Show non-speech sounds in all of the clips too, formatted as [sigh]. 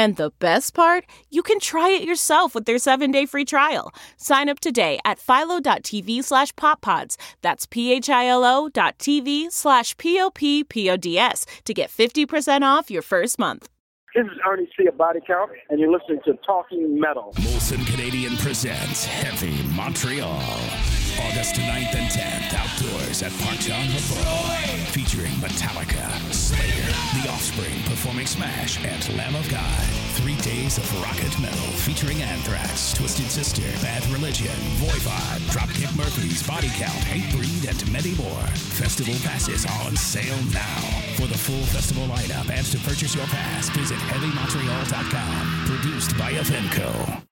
And the best part, you can try it yourself with their 7-day free trial. Sign up today at philo.tv slash poppods. That's p-h-i-l-o dot tv slash p-o-p-p-o-d-s to get 50% off your first month. This is Ernie C. of Body Count, and you're listening to Talking Metal. Molson Canadian presents Heavy Montreal. August 9th and 10th, outdoors at Park John Lebeau. Featuring Metallica, Slayer, The Offspring performing Smash, and Lamb of God. Three days of rocket metal featuring Anthrax, Twisted Sister, Bad Religion, Voivod, Dropkick Murphys, Body Count, Hatebreed, and many more. Festival passes on sale now. For the full festival lineup and to purchase your pass, visit HeavyMontreal.com. Produced by Evenko.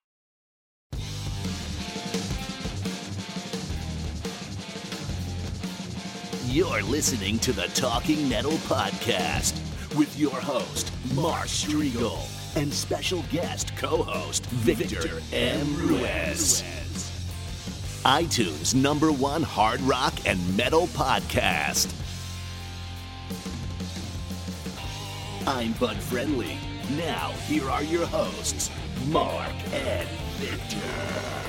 You're listening to the Talking Metal Podcast with your host, Mark Strigl, and special guest co host, Victor M. Ruiz. iTunes number one hard rock and metal podcast. I'm Bud Friendly. Now, here are your hosts, Mark and Victor.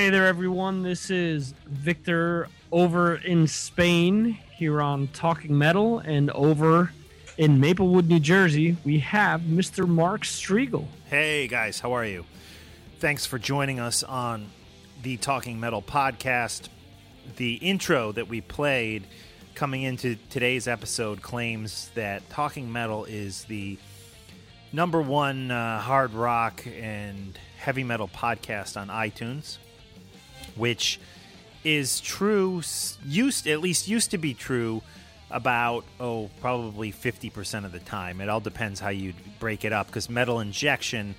Hey there, everyone. This is Victor over in Spain here on Talking Metal, and over in Maplewood, New Jersey, we have Mr. Mark Strigl. Hey guys, how are you? Thanks for joining us on the Talking Metal podcast. The intro that we played coming into today's episode claims that Talking Metal is the number one uh, hard rock and heavy metal podcast on iTunes, which is true, used at least used to be true about oh probably 50% of the time. It all depends how you break it up because metal injection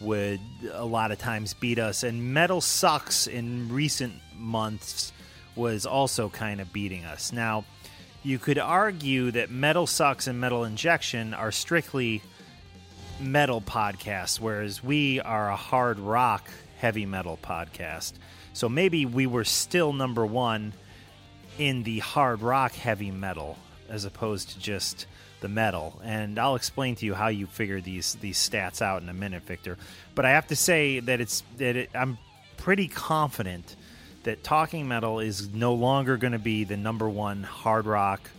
would a lot of times beat us. And metal sucks in recent months was also kind of beating us. Now you could argue that metal sucks and metal injection are strictly metal podcasts whereas we are a hard rock heavy metal podcast so maybe we were still number one in the hard rock heavy metal as opposed to just the metal. And I'll explain to you how you figure these these stats out in a minute, Victor. But I have to say that it's that it, I'm pretty confident that Talking Metal is no longer going to be the number one hard rock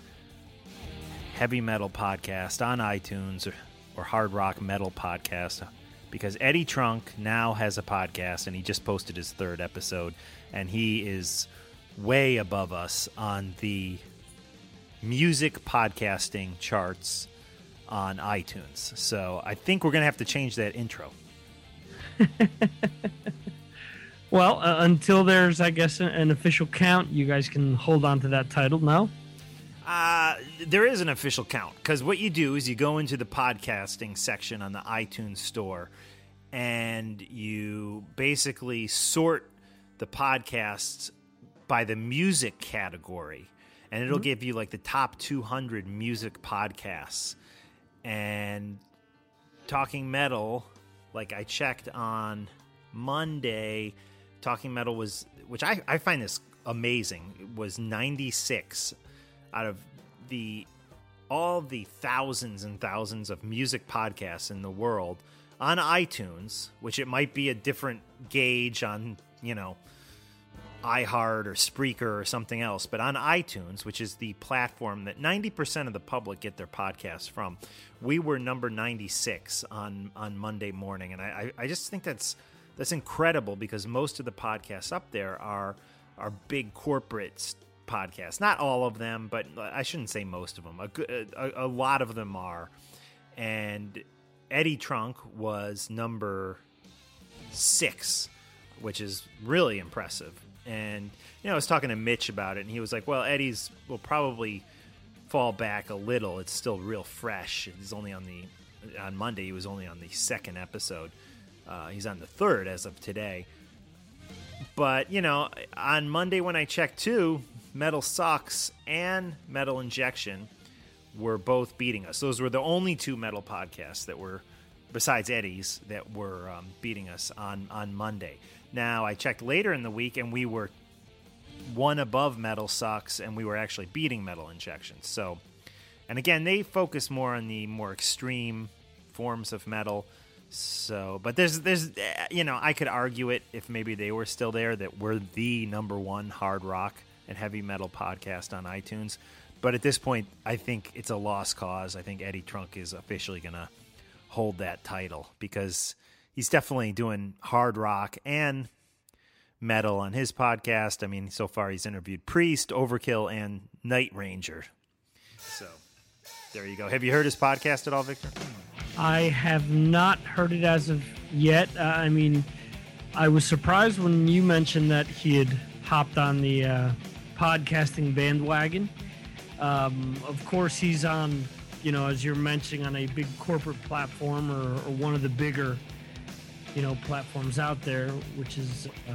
heavy metal podcast on iTunes or, or hard rock metal podcast because Eddie Trunk now has a podcast and he just posted his third episode and he is way above us on the music podcasting charts on iTunes. So I think we're going to have to change that intro. [laughs] Well, uh, until there's, I guess, an, an official count, you guys can hold on to that title now. Uh, there is an official count because what you do is you go into the podcasting section on the iTunes store and you basically sort the podcasts by the music category and it'll give you like the top 200 music podcasts. And talking metal like i checked on monday talking metal was which i, I find this amazing was 96 out of the all the thousands and thousands of music podcasts in the world on iTunes, which it might be a different gauge on, you know, iHeart or Spreaker or something else, but on iTunes, which is the platform that 90% of the public get their podcasts from, we were number 96 on, on Monday morning. And I, I just think that's that's incredible because most of the podcasts up there are are big corporate podcasts. Not all of them, but I shouldn't say most of them. A, a, a lot of them are. And Eddie Trunk was number six, which is really impressive. And you know, I was talking to Mitch about it, and he was like, "Well, Eddie's will probably fall back a little. It's still real fresh. He's only on the on Monday. He was only on the second episode. Uh, he's on the third as of today. But you know, on Monday when I checked too, Metal Sucks and Metal Injection were both beating us. Those were the only two metal podcasts that were, besides Eddie's, that were um, beating us on on Monday. Now I checked later in the week, and we were one above Metal Sucks, and we were actually beating Metal Injection. So, and again, they focus more on the more extreme forms of metal. So, but there's there's you know I could argue it if maybe they were still there that we're the number one hard rock and heavy metal podcast on iTunes. But at this point, I think it's a lost cause. I think Eddie Trunk is officially going to hold that title because he's definitely doing hard rock and metal on his podcast. I mean, so far he's interviewed Priest, Overkill, and Night Ranger. So there you go. Have you heard his podcast at all, Victor? I have not heard it as of yet. Uh, I mean, I was surprised when you mentioned that he had hopped on the uh, podcasting bandwagon. Um, of course, he's on, you know, as you're mentioning, on a big corporate platform or, or one of the bigger, you know, platforms out there, which is uh,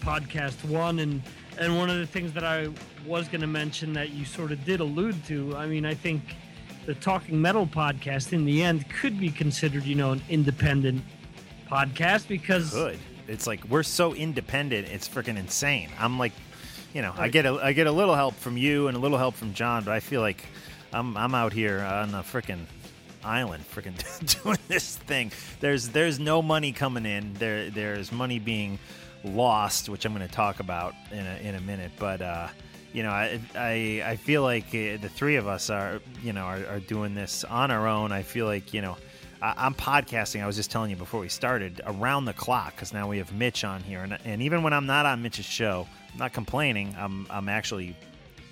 Podcast One. And and one of the things that I was going to mention that you sort of did allude to. I mean, I think the Talking Metal podcast in the end could be considered, you know, an independent podcast because good. It's like we're so independent. It's freaking insane. I'm like you know, I get a I get a little help from you and a little help from John, but I feel like I'm I'm out here on a freaking island, freaking [laughs] doing this thing. There's there's no money coming in. There there's money being lost, which I'm going to talk about in a in a minute. But uh, you know, I, I I feel like uh, the three of us are you know are, are doing this on our own. I feel like you know. I'm podcasting. I was just telling you before we started around the clock because now we have Mitch on here, and, and even when I'm not on Mitch's show, I'm not complaining. I'm I'm actually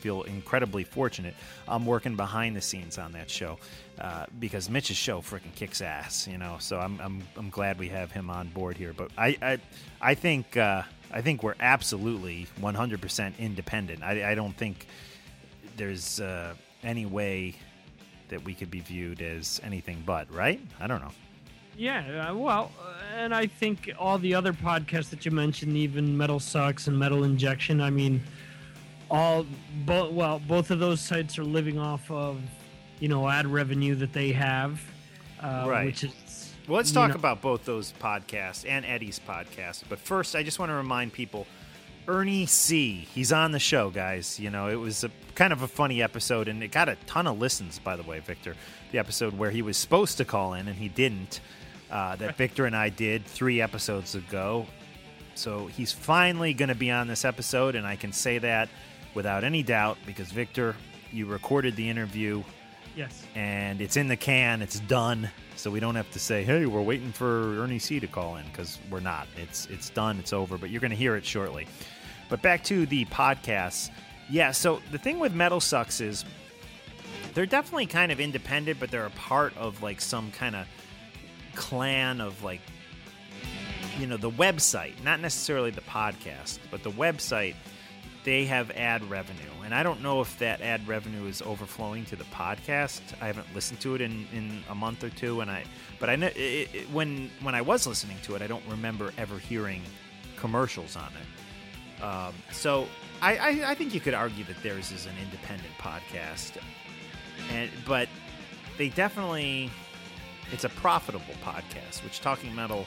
feel incredibly fortunate. I'm working behind the scenes on that show uh, because Mitch's show freaking kicks ass, you know. So I'm, I'm I'm glad we have him on board here. But I I, I think uh, I think we're absolutely 100% independent. I, I don't think there's uh, any way that we could be viewed as anything but right. I don't know. Yeah, uh, well, and I think all the other podcasts that you mentioned, even Metal Sucks and Metal Injection, I mean, all both well, both of those sites are living off of you know ad revenue that they have, uh, right? Which is well, let's talk know, about both those podcasts and Eddie's podcast. But first, I just want to remind people. Ernie C. He's on the show, guys. You know, it was a kind of a funny episode, and it got a ton of listens, by the way, Victor. The episode where he was supposed to call in and he didn't uh, that Victor and I did three episodes ago. So he's finally going to be on this episode, and I can say that without any doubt because Victor, you recorded the interview. Yes. And it's in the can, it's done. So we don't have to say, "Hey, we're waiting for Ernie C to call in" because we're not. It's it's done. It's over. But you're going to hear it shortly. But back to the podcasts. Yeah. So the thing with Metal Sucks is they're definitely kind of independent, but they're a part of like some kind of clan of like you know the website not necessarily the podcast but the website they have ad revenue and i don't know if that ad revenue is overflowing to the podcast i haven't listened to it in, in a month or two and i but i know when when i was listening to it i don't remember ever hearing commercials on it um, so I, I, I think you could argue that theirs is an independent podcast and but they definitely it's a profitable podcast, which Talking Metal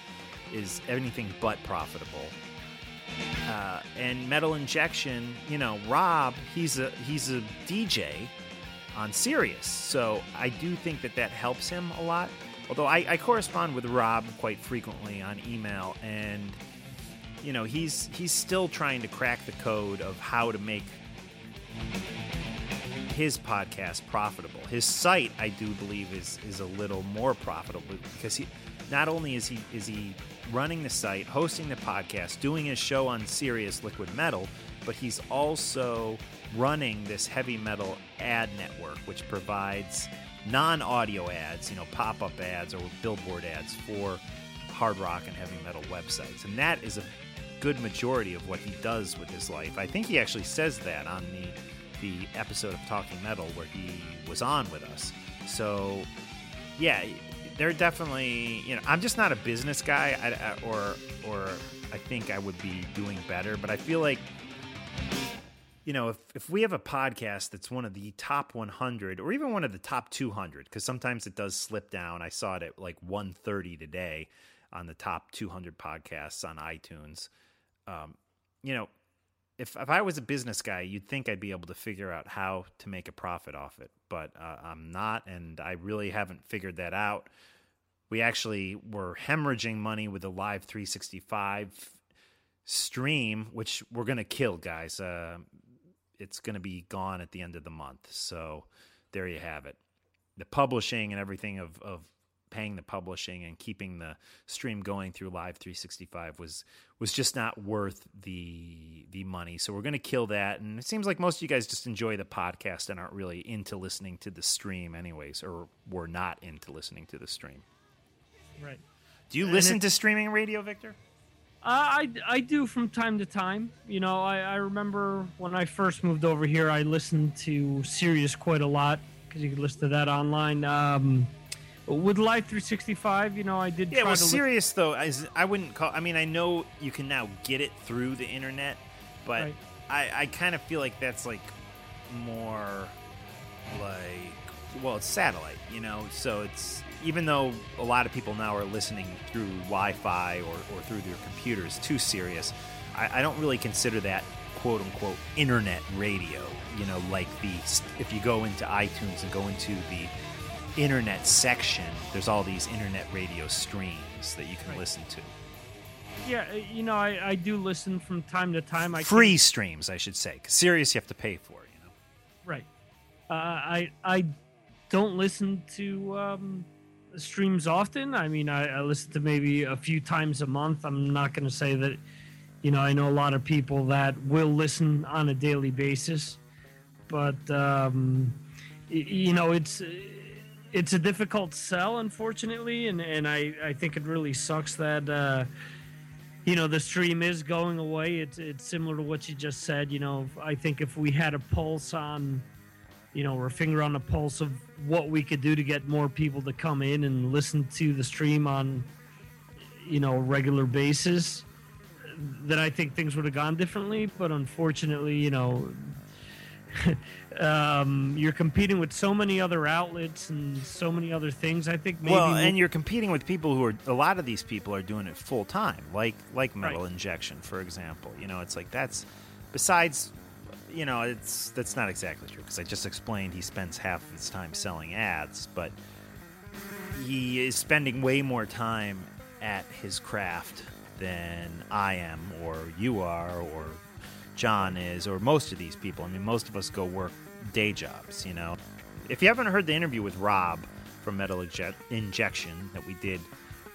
is anything but profitable. Uh, and Metal Injection, you know, Rob, he's a he's a DJ, on Sirius. So I do think that that helps him a lot. Although I, I correspond with Rob quite frequently on email, and you know he's he's still trying to crack the code of how to make his podcast profitable. His site, I do believe, is is a little more profitable because he not only is he is he running the site, hosting the podcast, doing his show on Sirius Liquid Metal, but he's also running this heavy metal ad network, which provides non-audio ads, you know, pop-up ads or billboard ads for hard rock and heavy metal websites, and that is a good majority of what he does with his life. I think he actually says that on the the episode of Talking Metal where he was on with us. So, yeah, they're definitely you know I'm just not a business guy, I, or or I think I would be doing better, but I feel like you know if if we have a podcast that's one of the top 100 or even one of the top 200 because sometimes it does slip down. I saw it at like 130 today on the top 200 podcasts on iTunes. Um, you know, if if I was a business guy, you'd think I'd be able to figure out how to make a profit off it, but uh, I'm not, and I really haven't figured that out. We actually were hemorrhaging money with the Live 365 stream, which we're gonna kill, guys. Uh, it's gonna be gone at the end of the month, so there you have it. The publishing and everything of of paying the publishing and keeping the stream going through Live 365 was was just not worth the the money. So we're going to kill that. And it seems like most of you guys just enjoy the podcast and aren't really into listening to the stream, anyways, or were not into listening to the stream. Right. Do you And listen to streaming radio, Victor? Uh, I, I do from time to time. You know, I, I remember when I first moved over here, I listened to Sirius quite a lot because you could listen to that online. Um, with Live 365, you know, I did Yeah, try well, Sirius though. Is, I wouldn't call. I mean, I know you can now get it through the internet, but Right. I, I kind of feel like that's like more like well, it's satellite, you know. So it's even though a lot of people now are listening through Wi-Fi or, or through their computers to Sirius, I, I don't really consider that quote unquote internet radio. You know, like the if you go into iTunes and go into the internet section, there's all these internet radio streams that you can Right. listen to. yeah, uh, you know, I, I do listen from time to time. I Free can't- streams, I should say. 'cause Sirius, you have to pay for. You know. Right. Uh, I I don't listen to um, streams often. I mean, I, I listen to maybe a few times a month. I'm not going to say that. You know, I know a lot of people that will listen on a daily basis, but um, you know, it's it's a difficult sell, unfortunately, and and I I think it really sucks that. Uh, you know the stream is going away it's it's similar to what you just said you know i think if we had a pulse on you know or a finger on the pulse of what we could do to get more people to come in and listen to the stream on you know regular basis then i think things would have gone differently but unfortunately you know [laughs] um, you're competing with so many other outlets and so many other things i think maybe well, and you're competing with people who are a lot of these people are doing it full time, like like metal Right. injection, for example. You know, it's like that's besides, you know, it's that's not exactly true because I just explained he spends half of his time selling ads, but he is spending way more time at his craft than I am, or you are, or John is, or most of these people. I mean, most of us go work day jobs, you know. If you haven't heard the interview with Rob from Metal Inje- Injection that we did,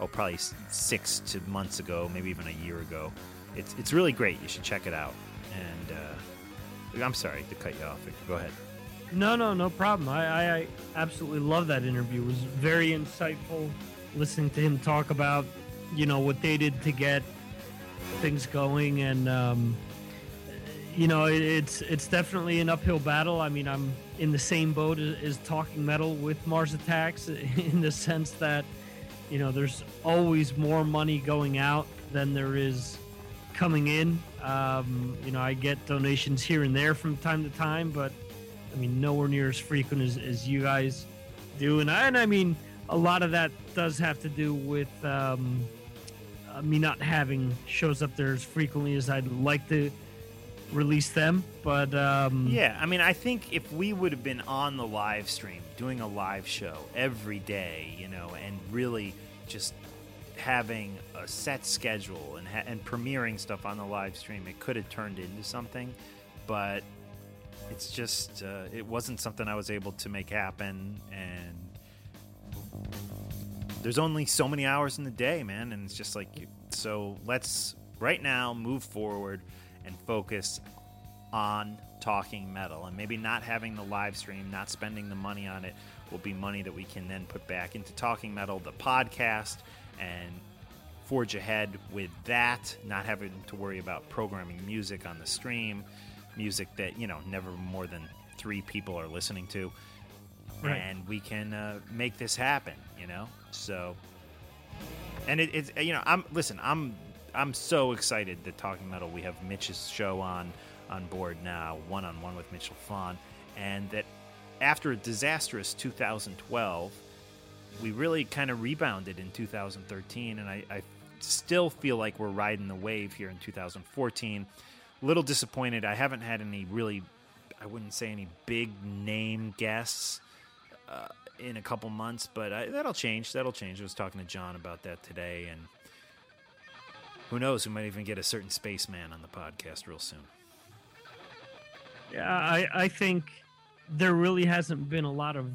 oh, probably six to months ago, maybe even a year ago, it's it's really great. You should check it out. And uh, I'm sorry to cut you off. Go ahead. No, no, no problem. I, I, I absolutely love that interview. It was very insightful listening to him talk about, you know, what they did to get things going, and um, you know, it, it's it's definitely an uphill battle. I mean, I'm in the same boat as, as Talking Metal with Mars Attacks [laughs] in the sense that, you know, there's always more money going out than there is coming in. Um, you know, I get donations here and there from time to time, but I mean, nowhere near as frequent as, as you guys do. And I, and I mean, a lot of that does have to do with um, uh, me not having shows up there as frequently as I'd like to release them. But um, Yeah, I mean, I think if we would have been on the live stream, doing a live show every day, you know, and really just having a set schedule and ha- and premiering stuff on the live stream, it could have turned into something. But it's just uh, it wasn't something I was able to make happen, and there's only so many hours in the day, man, and it's just like so. Let's right now move forward and focus on talking metal and maybe not having the live stream, not spending the money on it will be money that we can then put back into talking metal, the podcast, and forge ahead with that, not having to worry about programming music on the stream, music that, you know, never more than three people are listening to. Right. And we can uh, make this happen, you know? So, and it, it's, you know, I'm, listen, I'm, I'm so excited that Talking Metal, we have Mitch's show on, on board now, one on one with Mitch Lafon, and that after a disastrous 2012, we really kind of rebounded in 2013, and I, I still feel like we're riding the wave here in 2014. A little disappointed. I haven't had any really, I wouldn't say any big name guests uh, in a couple months, but I, that'll change. That'll change. I was talking to John about that today, and who knows? We might even get a certain spaceman on the podcast real soon. Yeah, I, I think there really hasn't been a lot of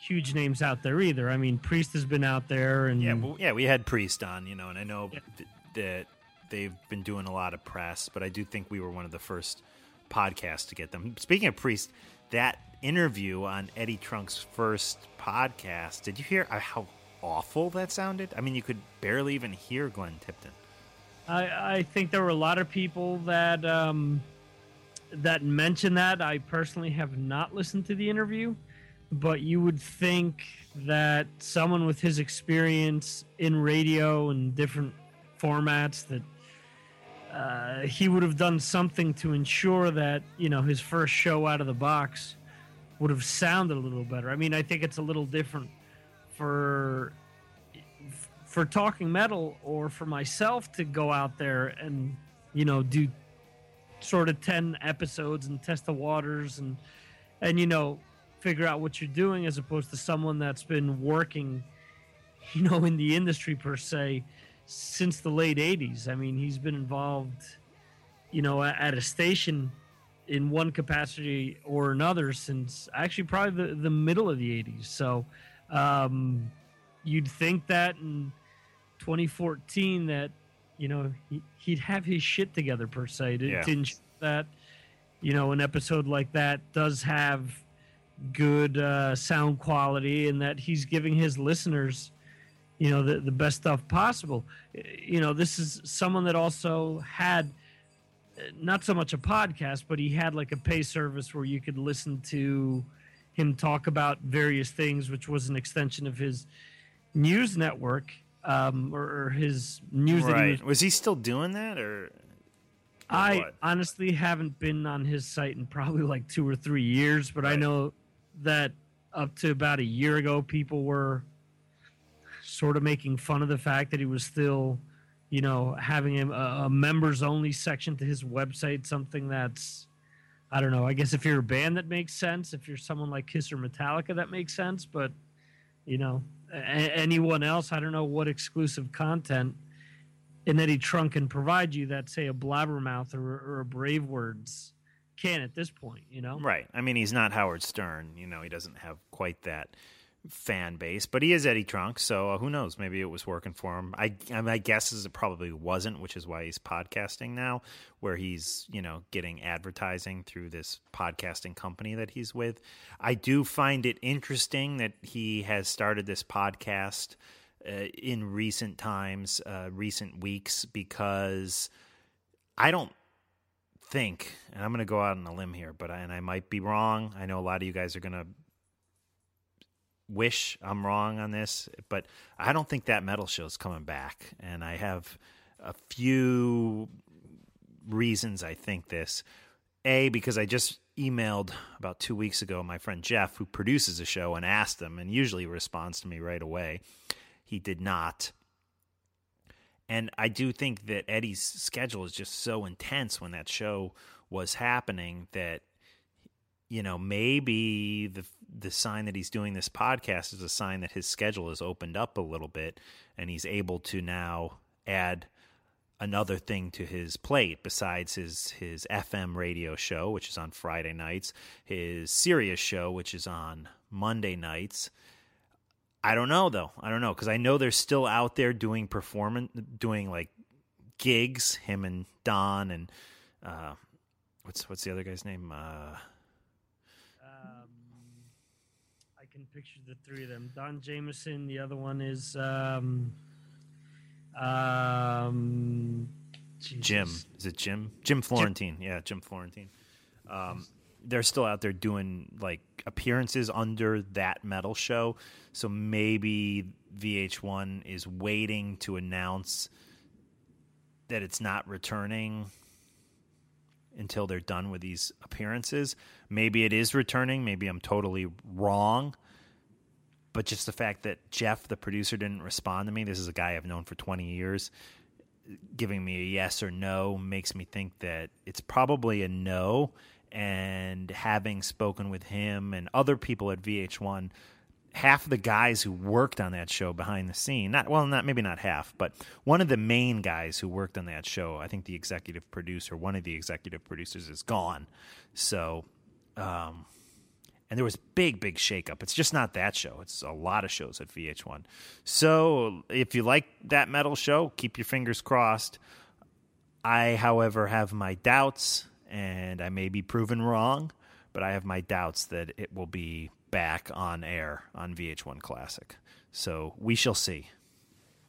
huge names out there either. I mean, Priest has been out there, and Yeah, well, yeah, we had Priest on, you know, and I know Yeah. th- that they've been doing a lot of press, but I do think we were one of the first podcasts to get them. Speaking of Priest, that interview on Eddie Trunk's first podcast, did you hear how awful that sounded? I mean, you could barely even hear Glenn Tipton. I, I think there were a lot of people that um, that mentioned that. I personally have not listened to the interview, but you would think that someone with his experience in radio and different formats that uh, he would have done something to ensure that you know his first show out of the box would have sounded a little better. I mean, I think it's a little different for for talking metal or for myself to go out there and you know do sort of 10 episodes and test the waters and and you know figure out what you're doing as opposed to someone that's been working you know in the industry per se since the late 80s i mean he's been involved you know at a station in one capacity or another since actually probably the, the middle of the 80s so um you'd think that in 2014 that you know he, he'd have his shit together per se. Yeah. ensure that you know an episode like that does have good uh, sound quality and that he's giving his listeners you know the, the best stuff possible. You know this is someone that also had uh, not so much a podcast but he had like a pay service where you could listen to him talk about various things which was an extension of his news network um, or, or his news that he was Right. Was he still doing that or? or I what? honestly haven't been on his site in probably like two or three years, but I know that up to about a year ago, people were sort of making fun of the fact that he was still, you know, having a, a members only section to his website, something that's, I don't know. I guess if you're a band, that makes sense. If you're someone like Kiss or Metallica, that makes sense. But, you know, anyone else, I don't know what exclusive content and Eddie Trunk can provide you that say a blabbermouth or, or a brave words can at this point you know Right. I mean, he's not Howard Stern. You know, he doesn't have quite that fan base, but he is Eddie Trunk. So uh, who knows? Maybe it was working for him. I, I my guess is it probably wasn't, which is why he's podcasting now, where he's you know getting advertising through this podcasting company that he's with. I do find it interesting that he has started this podcast uh, in recent times, uh, recent weeks, because I don't think, and I'm going to go out on a limb here, but I, and I might be wrong. I know a lot of you guys are going to wish I'm wrong on this, but I don't think that metal show is coming back, and I have a few reasons I think this. A, because I just emailed about two weeks ago my friend Jeff, who produces a show, and asked him, and usually responds to me right away. He did not. And I do think that Eddie's schedule is just so intense when that show was happening that you know maybe the the sign that he's doing this podcast is a sign that his schedule has opened up a little bit and he's able to now add another thing to his plate besides his his FM radio show which is on Friday nights, his Sirius show which is on Monday nights. I don't know though. I don't know cuz I know they're still out there doing performance doing like gigs him and Don and uh what's what's the other guy's name? Uh Um, I can picture the three of them. Don Jamieson. The other one is um, um, Jim. Is it Jim? Jim Florentine. Yeah, Jim Florentine. Um, they're still out there doing like appearances under that metal show. So maybe VH1 is waiting to announce that it's not returning until they're done with these appearances. Maybe it is returning. Maybe I'm totally wrong. But just the fact that Jeff, the producer, didn't respond to me, this is a guy I've known for 20 years, giving me a yes or no makes me think that it's probably a no. And having spoken with him and other people at VH1, half of the guys who worked on that show behind the scene, not well, not maybe not half, but one of the main guys who worked on that show, I think the executive producer, one of the executive producers is gone. So, um, and there was big, big shakeup. It's just not that show. It's a lot of shows at VH1. So if you like that metal show, keep your fingers crossed. I, however, have my doubts, and I may be proven wrong, but I have my doubts that it will be back on air on VH1 Classic. So we shall see.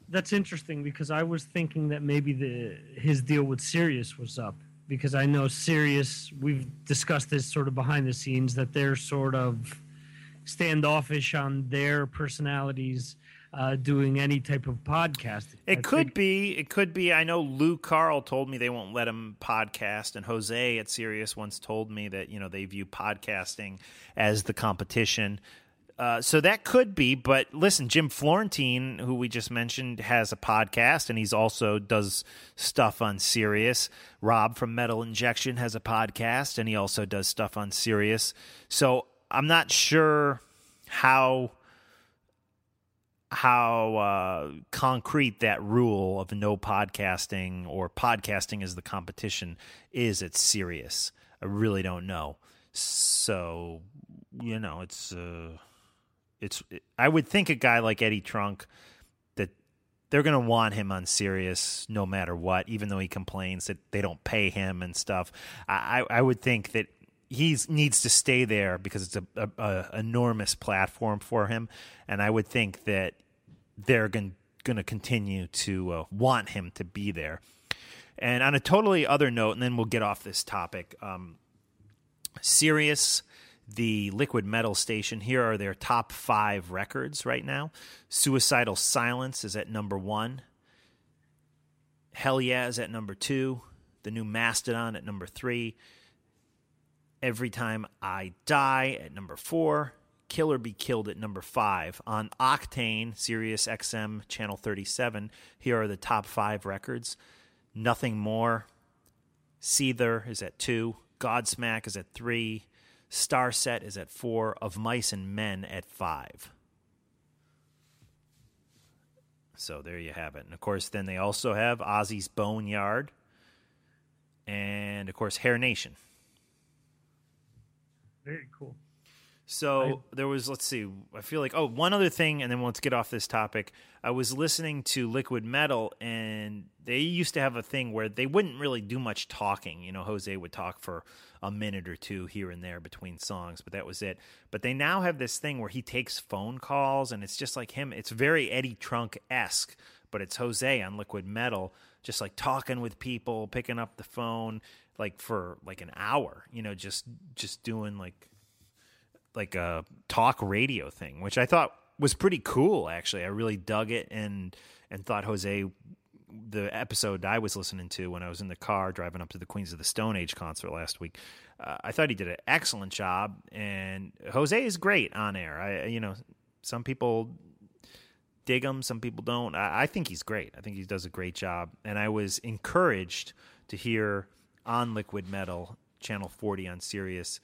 That's interesting because I was thinking that maybe the his deal with Sirius was up because I know Sirius. We've discussed this sort of behind the scenes that they're sort of standoffish on their personalities uh, doing any type of podcast. I It could think- be. It could be. I know Lou Carl told me they won't let him podcast, and Jose at Sirius once told me that you know they view podcasting as the competition. Uh, so that could be, but listen, Jim Florentine, who we just mentioned, has a podcast, and he's also does stuff on Sirius. Rob from Metal Injection has a podcast, and he also does stuff on Sirius. So I'm not sure how how uh, concrete that rule of no podcasting or podcasting as the competition is at Sirius. I really don't know. So, you know, it's uh, it's. I would think a guy like Eddie Trunk that they're going to want him on Sirius no matter what, even though he complains that they don't pay him and stuff. I I would think that he needs to stay there because it's a, a, a enormous platform for him, and I would think that they're going going to continue to uh, want him to be there. And on a totally other note, and then we'll get off this topic. Um, Sirius, the liquid metal station, here are their top five records right now. Suicidal Silence is at number one. Hell Yeah is at number two. The new Mastodon at number three. Every Time I Die at number four. Killer Be Killed at number five. On Octane, Sirius XM Channel 37, here are the top five records. Nothing More. Seether is at two. Godsmack is at three. Starset is at four. Of Mice and Men at five. So there you have it. And of course, then they also have Ozzy's Boneyard. And of course, Hair Nation. Very cool. So there was, let's see, I feel like, oh, one other thing, and then let's get off this topic. I was listening to Liquid Metal, and they used to have a thing where they wouldn't really do much talking. You know, Jose would talk for a minute or two here and there between songs, but that was it. But they now have this thing where he takes phone calls, and it's just like him. It's very Eddie Trunk esque, but it's Jose on Liquid Metal, just like talking with people, picking up the phone, like for like an hour. You know, just just doing like like a talk radio thing, which I thought was pretty cool. Actually, I really dug it and and thought Jose, the episode I was listening to when I was in the car driving up to the Queens of the Stone Age concert last week, uh, I thought he did an excellent job. And Jose is great on air. I you know some people dig him, some people don't. I, I think he's great. I think he does a great job, and I was encouraged to hear on Liquid Metal Channel 40 on Sirius,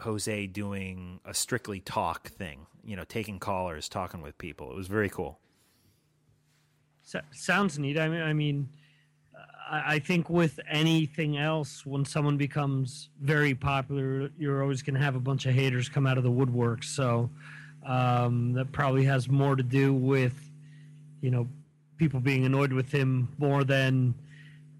Jose doing a strictly talk thing, you know, taking callers, talking with people. It was very cool. So, sounds neat. I mean, I mean, I, think with anything else, when someone becomes very popular, you're always going to have a bunch of haters come out of the woodwork. So um, that probably has more to do with, you know, people being annoyed with him more than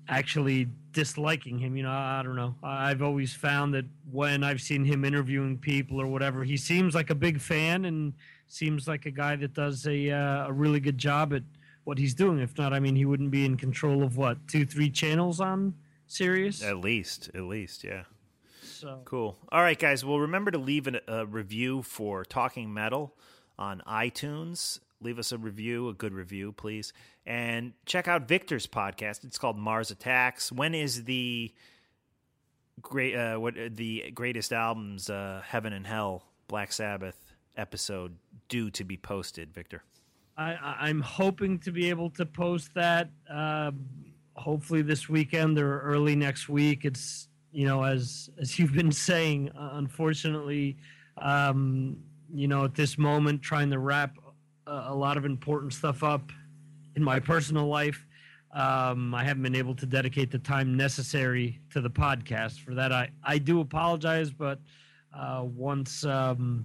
actually disliking him. You know, I don't know. I've always found that when I've seen him interviewing people or whatever, he seems like a big fan and seems like a guy that does a uh, a really good job at what he's doing. If not, I mean, he wouldn't be in control of what two, three channels on Sirius. At least, at least, yeah. So Cool. All right, guys. Well, remember to leave an, a review for Talking Metal on iTunes. Leave us a review, a good review, please. And check out Victor's podcast. It's called Mars Attacks. When is the great uh, what the greatest albums, uh, Heaven and Hell, Black Sabbath episode due to be posted, Victor? I, I'm hoping to be able to post that. Uh, hopefully this weekend or early next week. It's you know as as you've been saying. Uh, unfortunately, um, you know at this moment trying to wrap a, a lot of important stuff up in my personal life. Um, I haven't been able to dedicate the time necessary to the podcast. For that, I I do apologize. But uh, once. Um,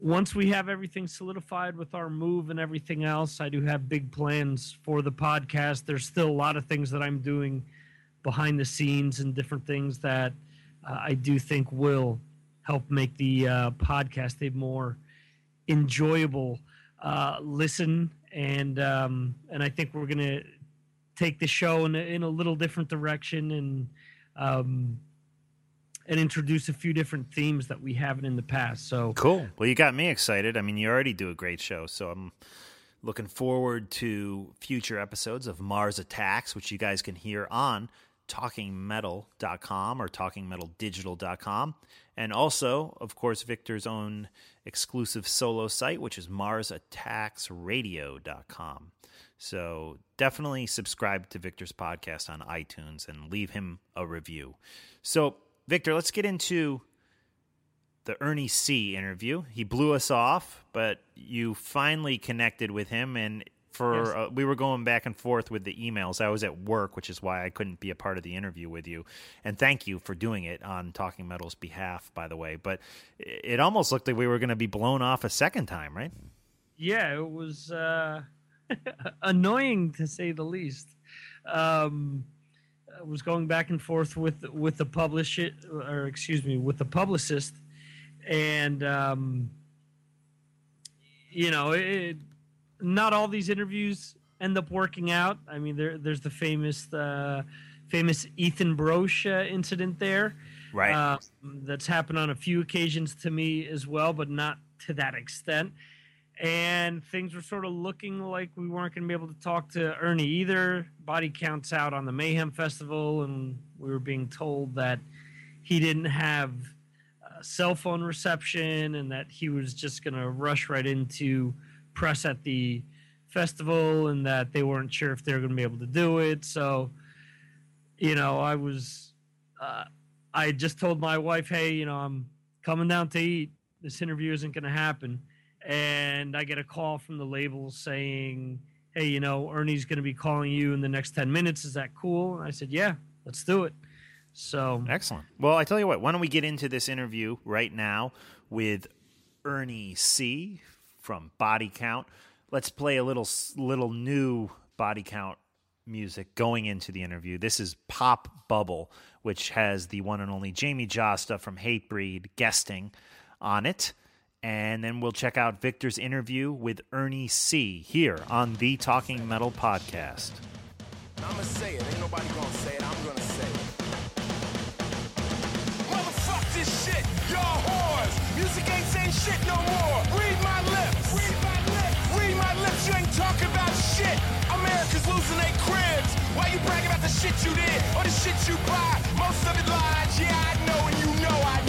once we have everything solidified with our move and everything else, I do have big plans for the podcast. There's still a lot of things that I'm doing behind the scenes and different things that uh, I do think will help make the uh, podcast a more enjoyable uh, listen. And um, and I think we're gonna take the show in a, in a little different direction and um, and introduce a few different themes that we haven't in the past. So Cool. Well, you got me excited. I mean, you already do a great show, so I'm looking forward to future episodes of Mars Attacks, which you guys can hear on talkingmetal.com or talkingmetaldigital.com. And also, of course, Victor's own exclusive solo site, which is marsattacksradio.com. So definitely subscribe to Victor's podcast on iTunes and leave him a review. So, Victor, let's get into the Ernie C interview. He blew us off, but you finally connected with him, and for Yes. uh, we were going back and forth with the emails. I was at work, which is why I couldn't be a part of the interview with you. And thank you for doing it on Talking Metal's behalf, by the way. But it almost looked like we were going to be blown off a second time, right? yeah, it was uh, [laughs] annoying to say the least. Um, was going back and forth with with the publish or excuse me, with the publicist, and um, you know, it, not all these interviews end up working out. I mean, there there's the famous uh, famous Ethan Broche uh, incident there. Right. Uh, that's happened on a few occasions to me as well, but not to that extent. And things were sort of looking like we weren't going to be able to talk to Ernie either. Body counts out on the Mayhem Festival, and we were being told that he didn't have cell phone reception and that he was just going to rush right into press at the festival and that they weren't sure if they were going to be able to do it. So, you know, I was. Uh, I just told my wife, "Hey, you know, I'm coming down to eat. This interview isn't going to happen." And I get a call from the label saying, "Hey, you know, Ernie's going to be calling you in the next 10 minutes. Is that cool?" And I said, "Yeah, let's do it." So, Excellent. Well, I tell you what, why don't we get into this interview right now with Ernie C from Body Count. Let's play a little little new Body Count music going into the interview. This is Pop Bubble, which has the one and only Jamey Jasta from Hatebreed guesting on it. And then we'll check out Victor's interview with Ernie C here on the Talking Metal podcast. I'ma say it. Ain't nobody gonna say it. I'm gonna say it. Motherfuck this shit. Y'all whores. Music ain't saying shit no more. Read my lips. Read my lips. Read my lips. You ain't talking about shit. America's losing their cribs. Why you bragging about the shit you did or the shit you buy? Most of it lies. Yeah, I know, and you know I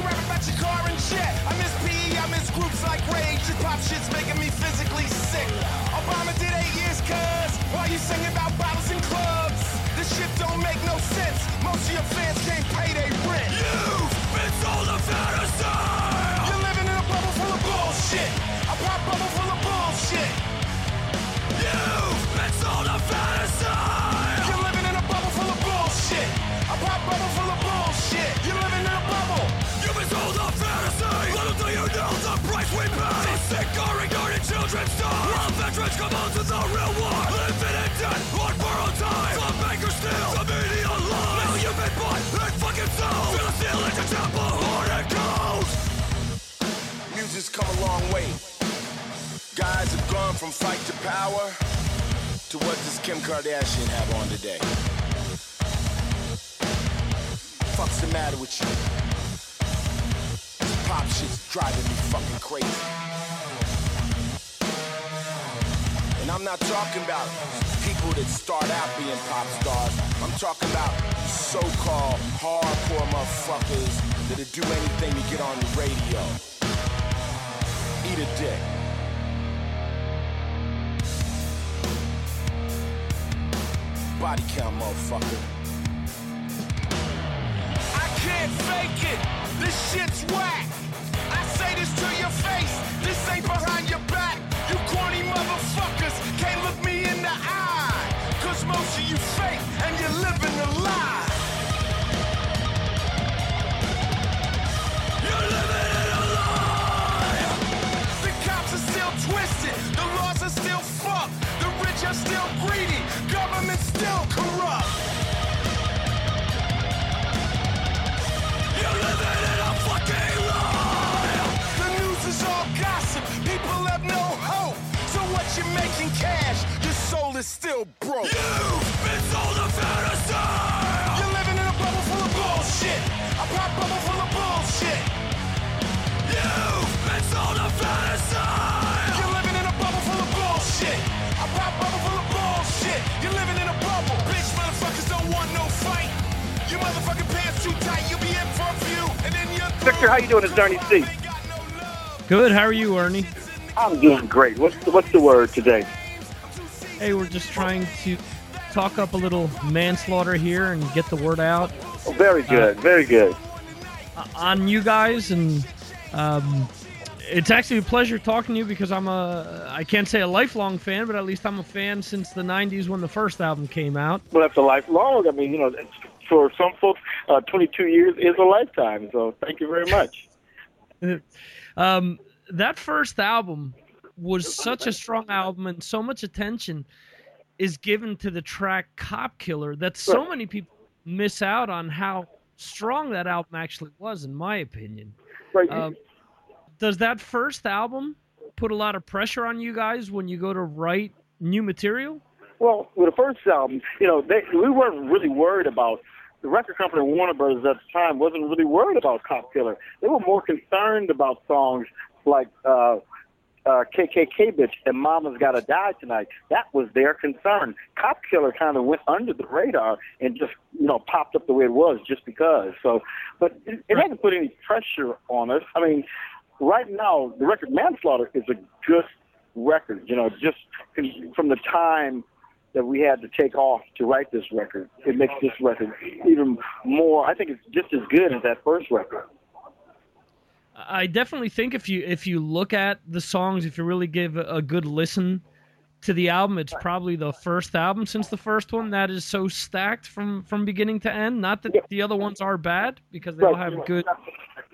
you rapping about your car and jet? I miss PE, I miss groups like Rage. Your pop shit's making me physically sick. Obama did eight years, cuz. Why you singing about bottles and clubs? This shit don't make no sense. Most of your fans can't pay their rent. You've been sold a fantasy. Veterans come on the real war. Infinite death on borrowed time. Some bankers steal. The media lies. Now you've been bought and fucking sold. Feel the steel into chapel. Hard and cold. Music's come a long way. Guys have gone from fight to power to what does Kim Kardashian have on today? Fuck's the matter with you? This pop shit's driving me fucking crazy. And I'm not talking about people that start out being pop stars. I'm talking about so-called hardcore motherfuckers that'll do anything to get on the radio. Eat a dick. Body count, motherfucker. I can't fake it. This shit's whack. I say this to your face. This ain't behind is still broke. You've been sold a fantasy. You're living in a bubble full of bullshit. A pop bubble full of bullshit. You've been sold a fantasy. You're living in a bubble full of bullshit. A pop bubble full of bullshit. You're living in a bubble. Bitch, motherfuckers don't want no fight. You motherfucking pants too tight. You'll be in for a few, and then you're Victor, how you doing? It's Ernie C. Good. How are you, Ernie? I'm doing great. What's the, what's the word today? Hey, we're just trying to talk up a little manslaughter here and get the word out Oh, very good. very good. uh, on you guys and um, it's actually a pleasure talking to you because I'm a I can't say a lifelong fan, but at least I'm a fan since the '90s when the first album came out. Well, that's a lifelong. I mean, you know, for some folks, uh, 22 years is a lifetime. So thank you very much. [laughs] Um, that first album was such a strong album, and so much attention is given to the track "Cop Killer" that so many people miss out on how strong that album actually was, in my opinion. Right. Um, does that first album put a lot of pressure on you guys when you go to write new material? Well, with the first album, you know, they, we weren't really worried about the record company Warner Brothers at the time wasn't really worried about Cop Killer. They were more concerned about songs like uh, uh, KKK Bitch and Mama's Gotta Die Tonight. That was their concern. Cop Killer kind of went under the radar and just, you know, popped up the way it was just because. So, but it, it hasn't put any pressure on us. I mean, right now, the record Manslaughter is a good record, you know, just from the time that we had to take off to write this record. It makes this record even more. I think it's just as good as that first record. I definitely think if you if you look at the songs, if you really give a, good listen to the album, it's probably the first album since the first one that is so stacked from from beginning to end. Not that the other ones are bad because they all have good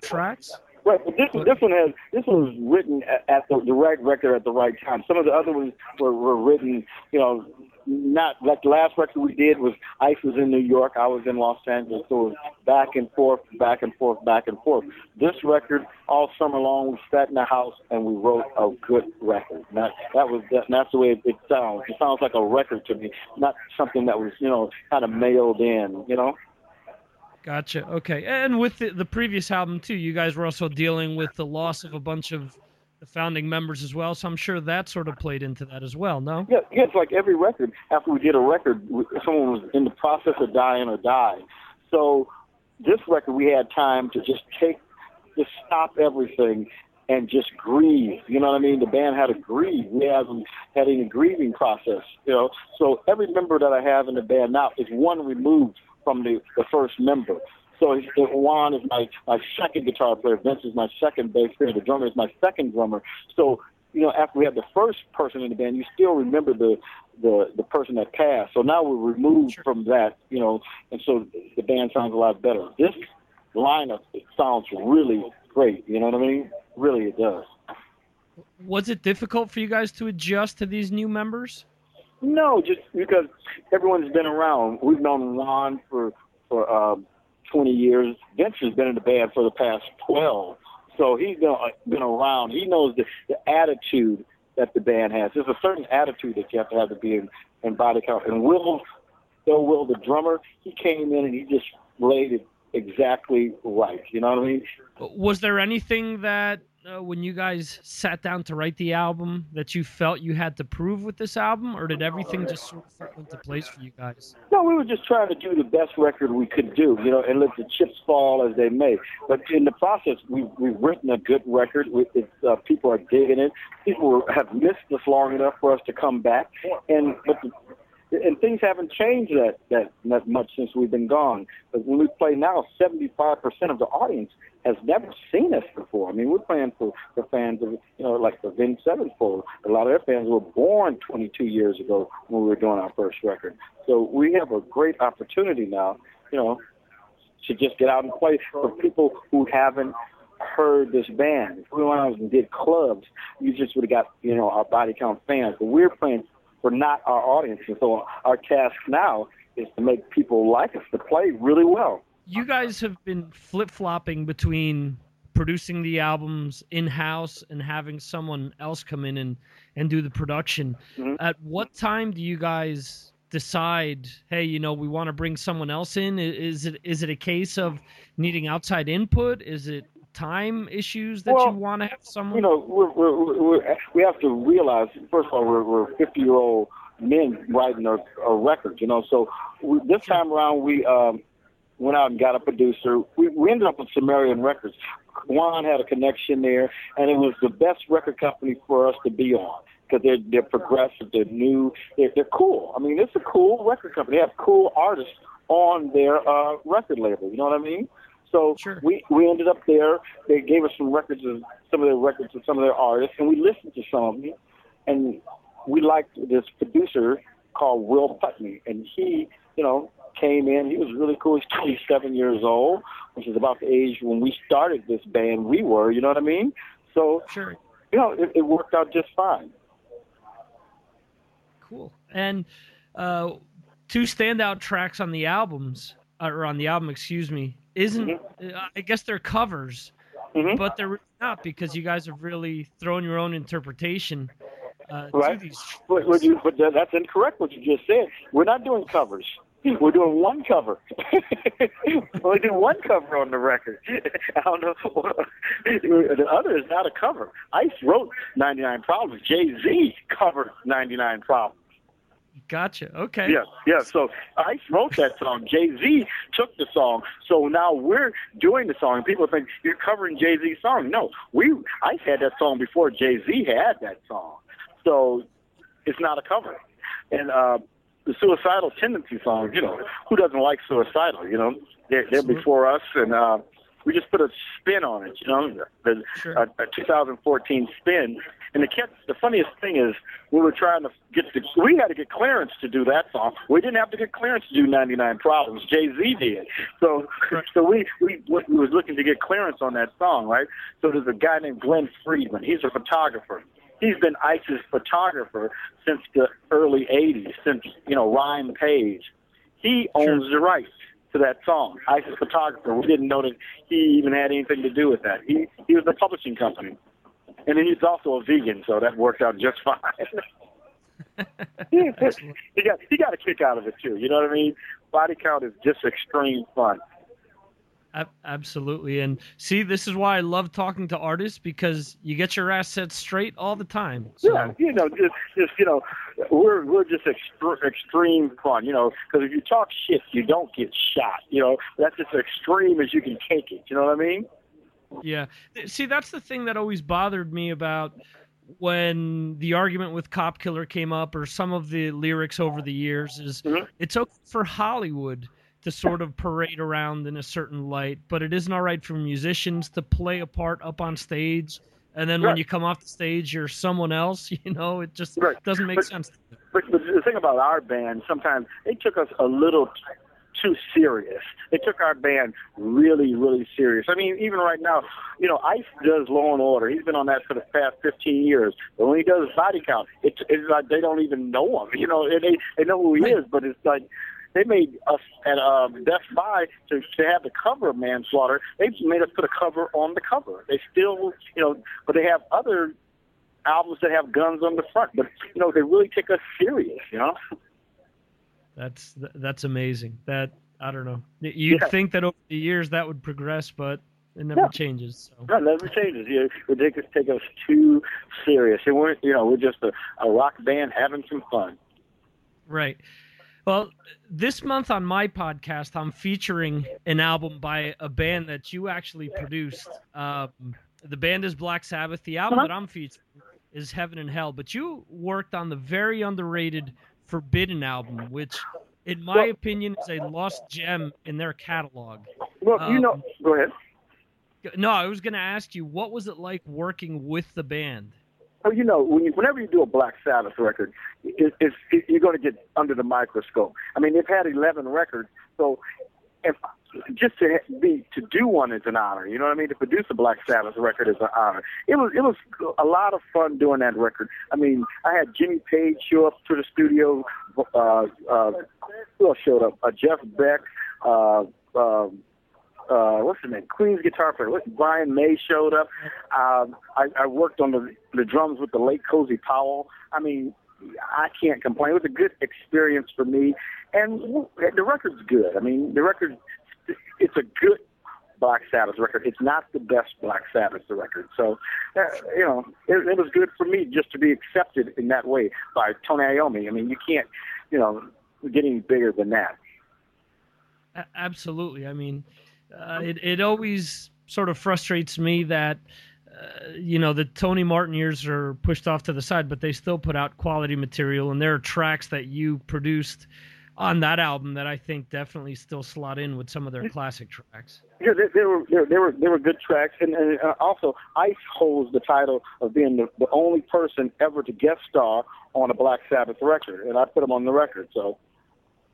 tracks. Right, but this this one has this one was written at, at the, the right record at the right time. Some of the other ones were, were written, you know, not like the last record we did was Ice was in New York, I was in Los Angeles, so it was back and forth, back and forth, back and forth. This record, all summer long, we sat in the house and we wrote a good record. That that was that, that's the way it, it sounds. It sounds like a record to me, not something that was you know kind of mailed in, you know. Gotcha. Okay. And with the, the previous album too, you guys were also dealing with the loss of a bunch of the founding members as well. So I'm sure that sort of played into that as well. No. Yeah, yeah, it's like every record. After we did a record, someone was in the process of dying or died. So this record, we had time to just take, just stop everything and just grieve. You know what I mean? The band had to grieve. We haven't had any grieving process. You know, so every member that I have in the band now is one removed from the, the first member. So Juan is my, my second guitar player. Vince is my second bass player. The drummer is my second drummer. So, you know, after we had the first person in the band, you still remember the, the, the person that passed. So now we're removed from that, you know, and so the band sounds a lot better. This lineup it sounds really great. You know what I mean? Really, it does. Was it difficult for you guys to adjust to these new members? No, just because everyone's been around. We've known Juan for for uh, 20 years. Vince has been in the band for the past 12, so he's been uh, been around. He knows the, the attitude that the band has. There's a certain attitude that you have to have to be in, in body count. And Will, Bill Will, the drummer, he came in and he just laid it exactly right. You know what I mean? Was there anything that uh, when you guys sat down to write the album that you felt you had to prove with this album, or did everything just sort of fall into place for you guys? No, we were just trying to do the best record we could do, you know, and let the chips fall as they may. But in the process, we've, we've written a good record. We, it's, uh, people are digging it. People have missed us long enough for us to come back, and but the, and things haven't changed that that that much since we've been gone. But when we play now, 75% of the audience has never seen us before. I mean, we're playing for the fans of, you know, like the Avenged Sevenfold. A lot of their fans were born 22 years ago when we were doing our first record. So we have a great opportunity now, you know, to just get out and play for people who haven't heard this band. If we went out and did clubs, you just would have got, you know, our body count fans. But we're playing for not our audience. And so our task now is to make people like us to play really well. You guys have been flip flopping between producing the albums in house and having someone else come in and, and do the production. Mm-hmm. At what time do you guys decide, hey, you know, we want to bring someone else in? Is it is it a case of needing outside input? Is it time issues that Well, you want to have someone? you know, we're, we're, we're, we have to realize, first of all, we're, we're 50 year old men writing a, a record, you know. So we, this time around, we um, went out and got a producer. We, we ended up with Sumerian Records. Juan had a connection there, and it was the best record company for us to be on because they're they're progressive, they're new, they're, they're cool. I mean, it's a cool record company. They have cool artists on their uh, record label. You know what I mean? So Sure. we we ended up there. They gave us some records of some of their records of some of their artists, and we listened to some of them. And we liked this producer called Will Putney, and he, you know, came in. He was really cool. He's 27 years old, which is about the age when we started this band. We were, you know what I mean? So, Sure. you know, it, it worked out just fine. Cool. And uh, two standout tracks on the albums, or on the album, excuse me, isn't. uh, I guess they're covers, Mhm. but they're not because you guys have really thrown your own interpretation uh, Right. to these. But, but, you, but that's incorrect what you just said. We're not doing covers. We're doing one cover. [laughs] we do one cover on the record. [laughs] I don't know. the other is not a cover. Ice wrote 99 Problems. Jay Z covered 99 Problems. Gotcha. Okay. Yeah, yeah. So I wrote that song. Jay Z took the song. So now we're doing the song. People think you're covering Jay Z's song. No, we I had that song before Jay Z had that song. So it's not a cover. And uh, the suicidal tendency song, you know, who doesn't like suicidal? You know, they're, they're before us, and uh, we just put a spin on it. You know, the, Sure. a, a 2014 spin. And the cat, the funniest thing is, we were trying to get the, we had to get clearance to do that song. We didn't have to get clearance to do 99 Problems. Jay Z did. So, so we, we we was looking to get clearance on that song, right? So there's a guy named Glenn Friedman. He's a photographer. He's been Ice's photographer since the early 80s, since, you know, Rhyme Pays. He owns the rights to that song. Ice's photographer. We didn't know that he even had anything to do with that. He he was the publishing company. And then he's also a vegan, so that worked out just [laughs] fine. [laughs] he got he got a kick out of it too. You know what I mean? Body count is just extreme fun. Absolutely. And see, this is why I love talking to artists because you get your ass set straight all the time. So, Yeah, you know, just just you know, we're we're just extre- extreme fun. You know, because if you talk shit, you don't get shot. You know, that's as extreme as you can take it. You know what I mean? Yeah. See, that's the thing that always bothered me about when the argument with Cop Killer came up or some of the lyrics over the years is Mhm. it's okay for Hollywood to sort of parade around in a certain light, but it isn't all right for musicians to play a part up on stage. And then when you come off the stage, you're someone else. [laughs] You know, it just Right. doesn't make But- sense. But, the thing about our band, sometimes it took us a little too serious. They took our band really, really serious. I mean, even right now, you know, Ice does Law and Order. He's been on that for the past 15 years. But when he does Body Count, it's, it's like they don't even know him. [laughs] You know, and they they know who he is, but it's like they made us at um, Best Buy to, to have the cover of Manslaughter. They made us put a cover on the cover. They still, you know, but they have other albums that have guns on the front. But you know, they really take us serious. You know. That's that's amazing. That I don't know. You'd Yeah. think that over the years that would progress, but it never Yeah. changes. So. No, never changes. You know, they take us, take us too serious. And we're, you know, we're just a, a rock band having some fun. Right. Well, this month on my podcast, I'm featuring an album by a band that you actually produced. Um, the band is Black Sabbath. The album Uh-huh. that I'm featuring is Heaven and Hell. But you worked on the very underrated Forbidden album, which, in my Well- opinion, is a lost gem in their catalog. Well, you know, Um, go ahead. No, I was going to ask you, what was it like working with the band? Well, you know, when you, whenever you do a Black Sabbath record, it, it's, it, you're going to get under the microscope. I mean, they've had 11 records, so if just to be to do one is an honor. You know what I mean? To produce a Black Sabbath record is an honor. It was it was a lot of fun doing that record. I mean, I had Jimmy Page show up to the studio. Uh, uh, who else showed up? Uh, Jeff Beck. Uh, um, uh, what's his name? Queen's guitar player. What, Brian May showed up. Um, I, I worked on the the drums with the late Cozy Powell. I mean, I can't complain. It was a good experience for me, and the record's good. I mean, the record it's a good Black Sabbath record. It's not the best Black Sabbath record. So, uh, you know, it, it was good for me just to be accepted in that way by Tony Iommi. I mean, you can't, you know, get any bigger than that. Absolutely. I mean, uh, it it always sort of frustrates me that uh, you know the Tony Martin years are pushed off to the side, but they still put out quality material, and there are tracks that you produced on that album that I think definitely still slot in with some of their classic tracks. Yeah, they, they were they, they were they were good tracks, and, and uh, also Ice holds the title of being the, the only person ever to guest star on a Black Sabbath record, and I put him on the record. So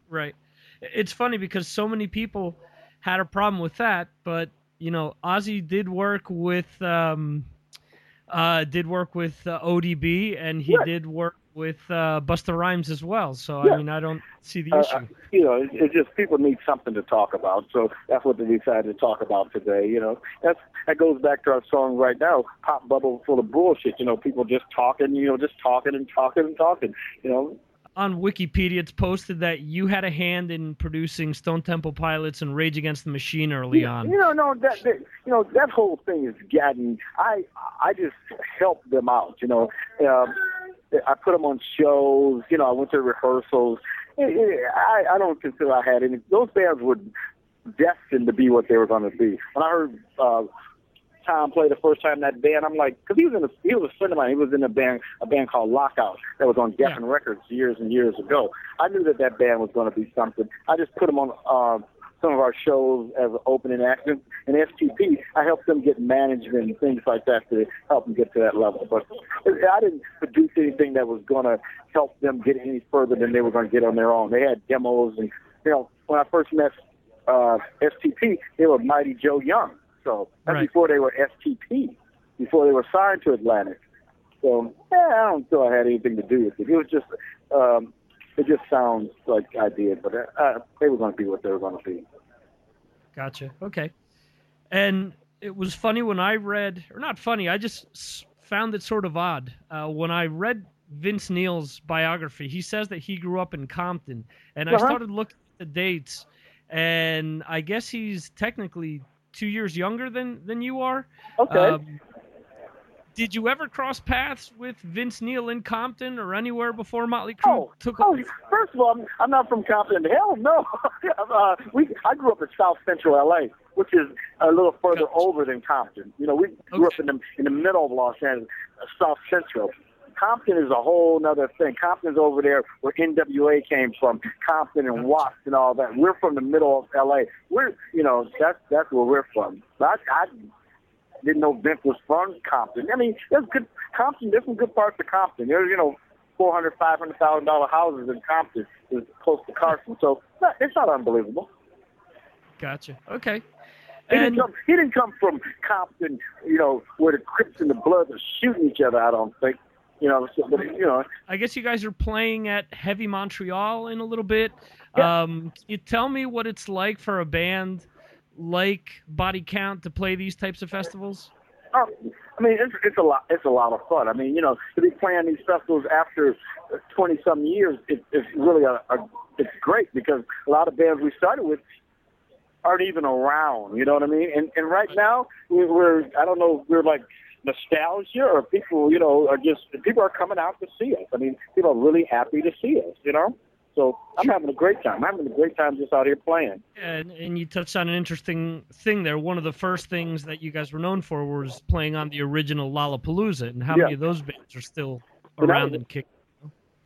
Right. It's funny because so many people had a problem with that, but you know, Ozzy did work with um, uh, did work with uh, ODB, and he Right. did work with uh, Busta Rhymes as well. So Yeah. I mean, I don't see the uh, issue. uh, you know, it's, it's just people need something to talk about. So that's what they decided to talk about today. You know, that's that goes back to our song right now, "Pop Bubble Full of Bullshit." You know, people just talking, you know, just talking and talking and talking. You know, On Wikipedia, it's posted that you had a hand in producing Stone Temple Pilots and Rage Against the Machine early on. You know, no, that, that you know that whole thing is gotten. I I just helped them out. You know, um, I put them on shows. You know, I went to rehearsals. Eh, eh, I I don't consider I had any. Those bands were destined to be what they were going to be. When I heard uh, Tom play the first time in that band, I'm like, because he was in a he was a friend of mine. He was in a band a band called Lock Up that was on Geffen Records years and years ago. I knew that that band was going to be something. I just put them on. Uh, some of our shows as opening act. And STP, I helped them get management and things like that to help them get to that level. But I didn't produce anything that was going to help them get any further than they were going to get on their own. They had demos, and you know, when I first met uh, STP, they were Mighty Joe Young. So that's Right. before they were STP, before they were signed to Atlantic. So yeah, I don't feel I had anything to do with it. It was just, um, it just sounds like I did, but uh, they were going to be what they were going to be. Gotcha. Okay. And it was funny when I read, or not funny, I just found it sort of odd. Uh, when I read Vince Neil's biography, he says that he grew up in Compton. And I Uh-huh. started looking at the dates, and I guess he's technically two years younger than, than you are. Okay. Um, did you ever cross paths with Vince Neil in Compton or anywhere before Motley Crue Oh, took oh, first of all, I'm, I'm not from Compton. Hell no. [laughs] uh, we, I grew up in South Central LA. which is a little further over than Compton. You know, we grew up in the in the middle of Los Angeles, uh, South Central. Compton is a whole other thing. Compton's over there where NWA came from, Compton and Watts and all that. We're from the middle of LA. We're, you know, that's that's where we're from. But I, I didn't know Vince was from Compton. I mean, there's good Compton. There's some good parts of Compton. There's, you know, four hundred, five hundred thousand dollar houses in Compton, is close to Carson. So it's not unbelievable. Gotcha. Okay. He And didn't come. He didn't come from Compton, you know, where the Crips and the Bloods are shooting each other. I don't think, you know. So, but you know, I guess you guys are playing at Heavy Montreal in a little bit. Yeah. Um, you tell me what it's like for a band like Body Count to play these types of festivals? Oh, I mean, it's it's a lot. It's a lot of fun. I mean, you know, to be playing these festivals after twenty some years, it, it's really a, a it's great because a lot of bands we started with aren't even around. You know what I mean? And and right now we- we're I don't know we're like nostalgia or people you know are just people are coming out to see us. I mean, people are really happy to see us. You know. So I'm having a great time. I'm having a great time just out here playing. And, and you touched on an interesting thing there. One of the first things that you guys were known for was playing on the original Lollapalooza. And how Yeah. many of those bands are still around was- and kicking?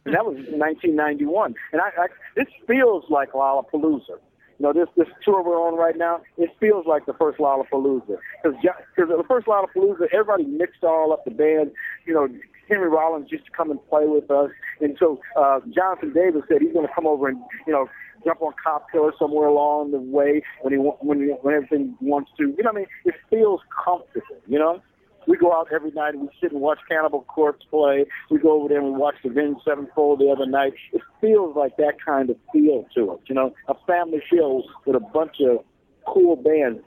and that was 1991. And I, I this feels like Lollapalooza. You know, this this tour we're on right now, it feels like the first Lollapalooza because because the first Lollapalooza, everybody mixed all up the band. You know, Henry Rollins used to come and play with us, and so uh, Jonathan Davis said he's going to come over and you know jump on Cop Killer somewhere along the way when he when he, when everything wants to. You know, what I mean, it feels comfortable. You know. We go out every night and we sit and watch Cannibal Corpse play. We go over there and we watched Avenged Sevenfold the other night. It feels like that kind of feel to it, you know, a family show with a bunch of cool bands.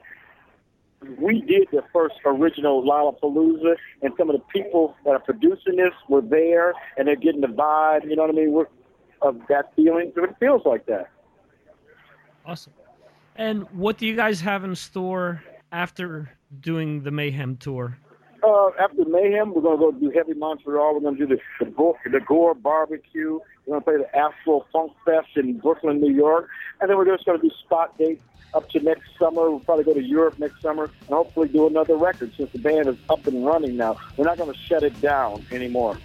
We did the first original Lollapalooza, and some of the people that are producing this were there, and they're getting the vibe, you know what I mean, we're, of that feeling. So it feels like that. Awesome. And what do you guys have in store after doing the Mayhem tour? Uh, after Mayhem, we're gonna go do Heavy Montreal. We're gonna do the the Gwar, the Gwar Barbecue. We're gonna play the Afropunk Fest in Brooklyn, New York, and then we're just gonna do spot dates up to next summer. We'll probably go to Europe next summer and hopefully do another record since the band is up and running now. We're not gonna shut it down anymore.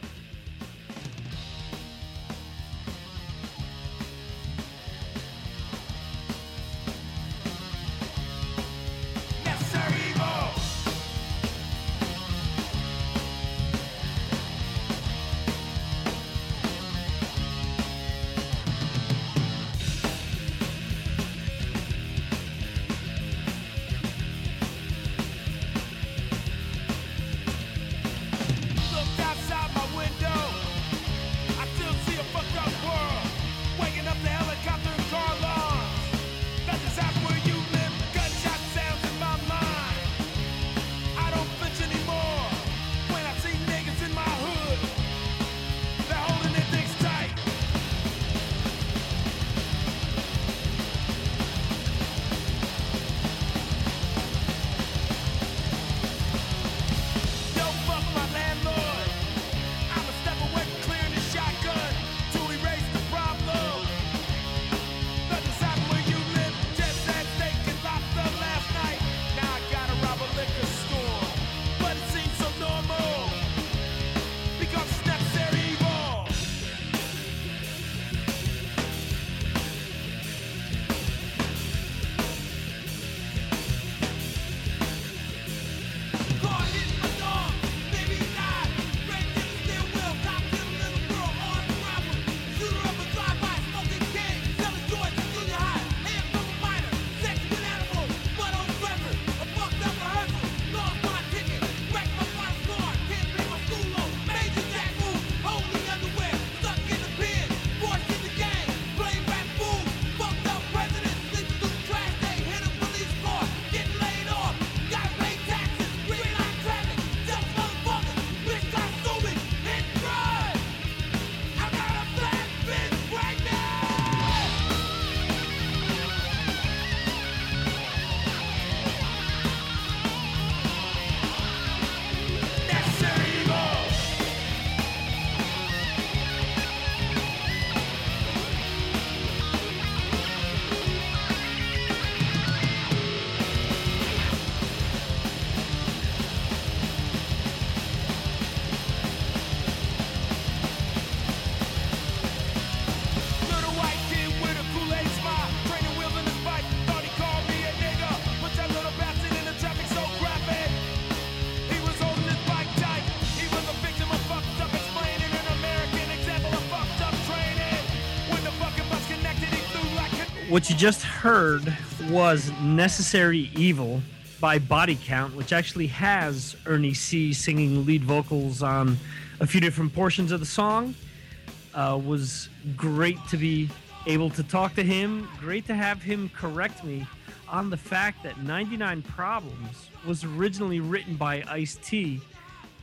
What you just heard was Necessary Evil by Body Count, which actually has Ernie C singing lead vocals on a few different portions of the song. Uh, was great to be able to talk to him. Great to have him correct me on the fact that 99 Problems was originally written by Ice T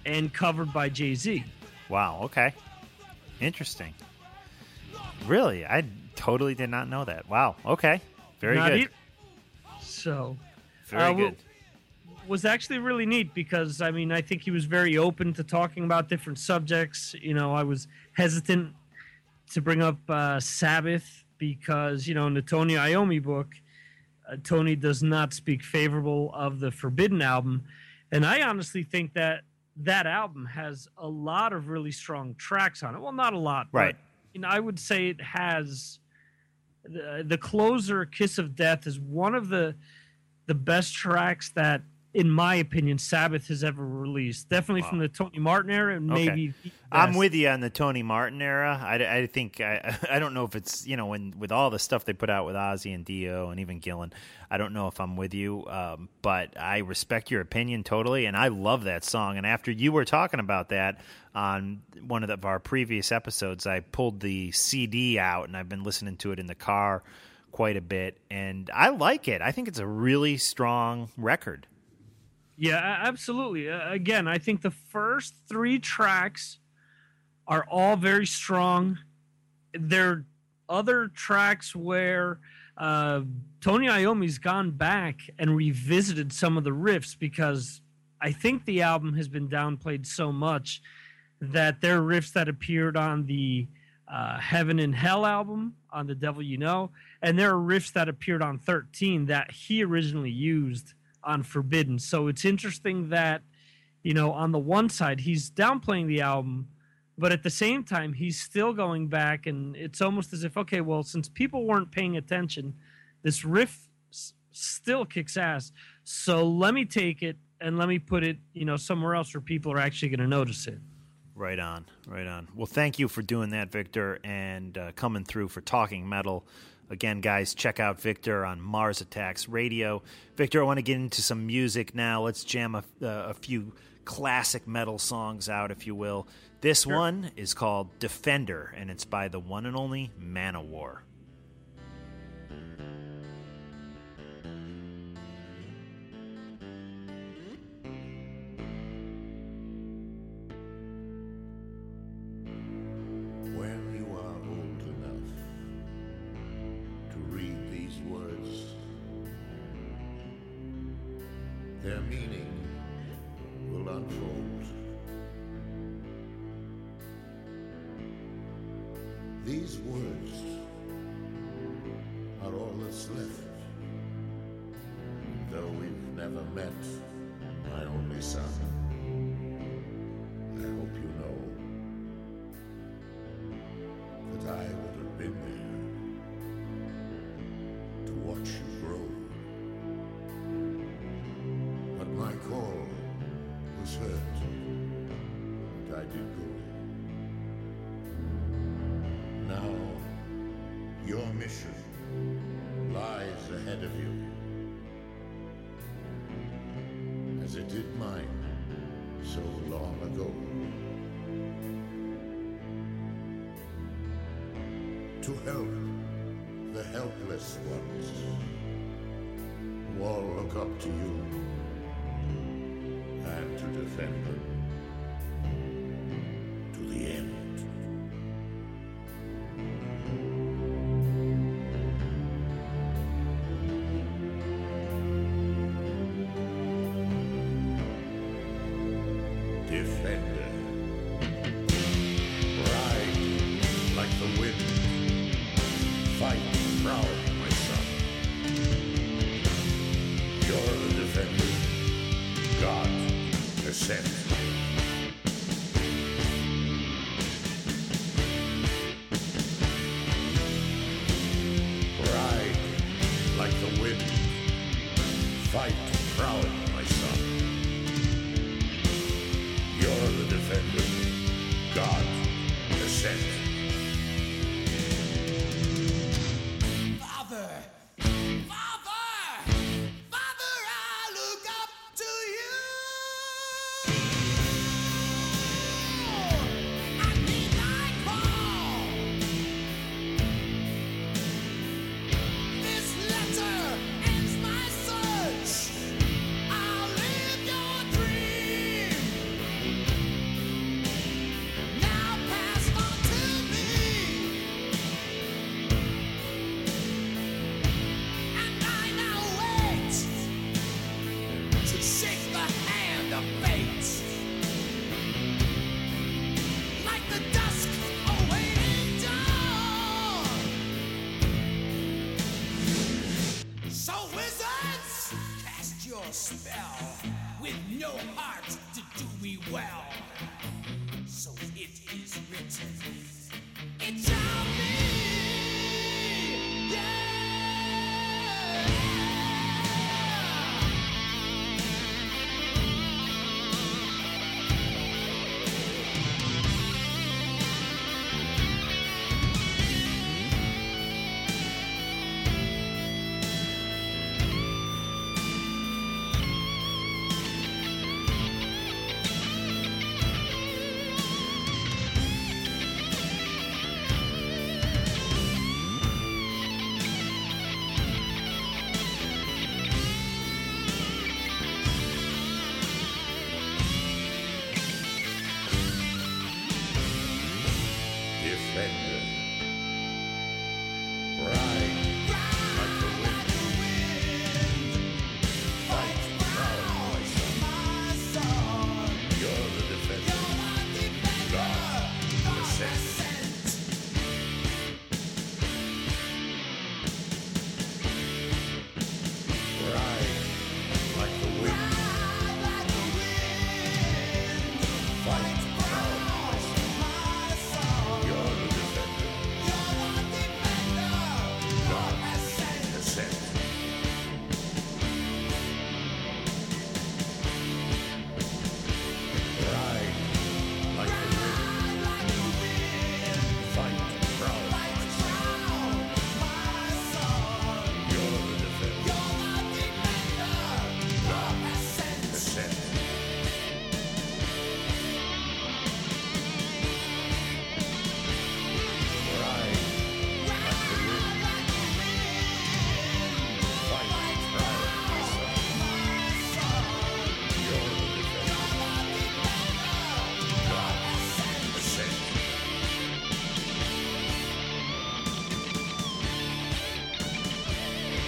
and covered by Jay Z. Wow. Okay. Interesting. Really, I totally did not know that. Wow. Okay. Very Not good. e- So, Very uh, good. was actually really neat because I mean I think he was very open to talking about different subjects. You know, I was hesitant to bring up uh, Sabbath because you know in the Tony Iommi book, uh, Tony does not speak favorable of the Forbidden album, and I honestly think that that album has a lot of really strong tracks on it. Well, not a lot, Right. But, you know, I would say it has the, the closer "Kiss of Death" is one of the the best tracks that, in my opinion, Sabbath has ever released. Definitely from the Tony Martin era, and Okay. maybe. I'm with you on the Tony Martin era. I, I think I, [laughs] I don't know if it's you know when with all the stuff they put out with Ozzy and Dio and even Gillan. I don't know if I'm with you, um, but I respect your opinion totally, and I love that song. And after you were talking about that on one of, the, of our previous episodes, I pulled the CD out and I've been listening to it in the car quite a bit, and I like it. I think it's a really strong record. Yeah, absolutely. Uh, again, I think the first three tracks are all very strong. There are other tracks where uh, Tony Iommi's gone back and revisited some of the riffs because I think the album has been downplayed so much that there are riffs that appeared on the uh, Heaven and Hell album on The Devil You Know, and there are riffs that appeared on 13 that he originally used on Forbidden. So it's interesting that, you know, on the one side, he's downplaying the album, but at the same time, he's still going back, and it's almost as if, okay, well, since people weren't paying attention, this riff s- still kicks ass. So let me take it and let me put it, you know, somewhere else where people are actually going to notice it. Right on, right on. Well, thank you for doing that, Victor, and uh, coming through for Talking Metal. Again, guys, check out Victor on Mars Attacks Radio. Victor, I want to get into some music now. Let's jam a, uh, a few classic metal songs out, if you will. This one is called Defender, and it's by the one and only Manowar. Mission lies ahead of you, as it did mine so long ago. to help the helpless ones who all look up to you and to defend them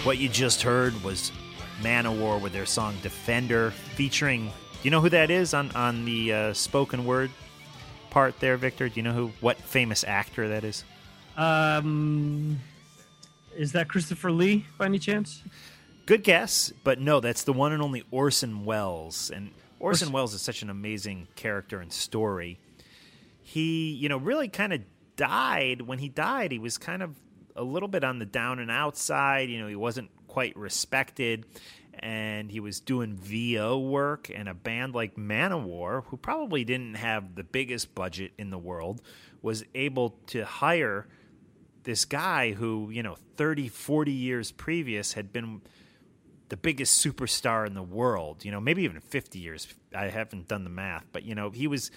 What you just heard was Manowar with their song Defender, featuring. Do you know who that is on, on the uh, spoken word part there, Victor? Do you know who what famous actor that is? Um, is that Christopher Lee by any chance? Good guess, but no, that's the one and only Orson Welles. And Orson Orson- Welles is such an amazing character and story. He, you know, really kind of died. When he died, he was kind of a little bit on the down and outside. You know, he wasn't quite respected. And he was doing VO work, and a band like Manowar, who probably didn't have the biggest budget in the world, was able to hire this guy who, you know, 30, 40 years previous had been the biggest superstar in the world. You know, maybe even 50 years. I haven't done the math, but you know, he was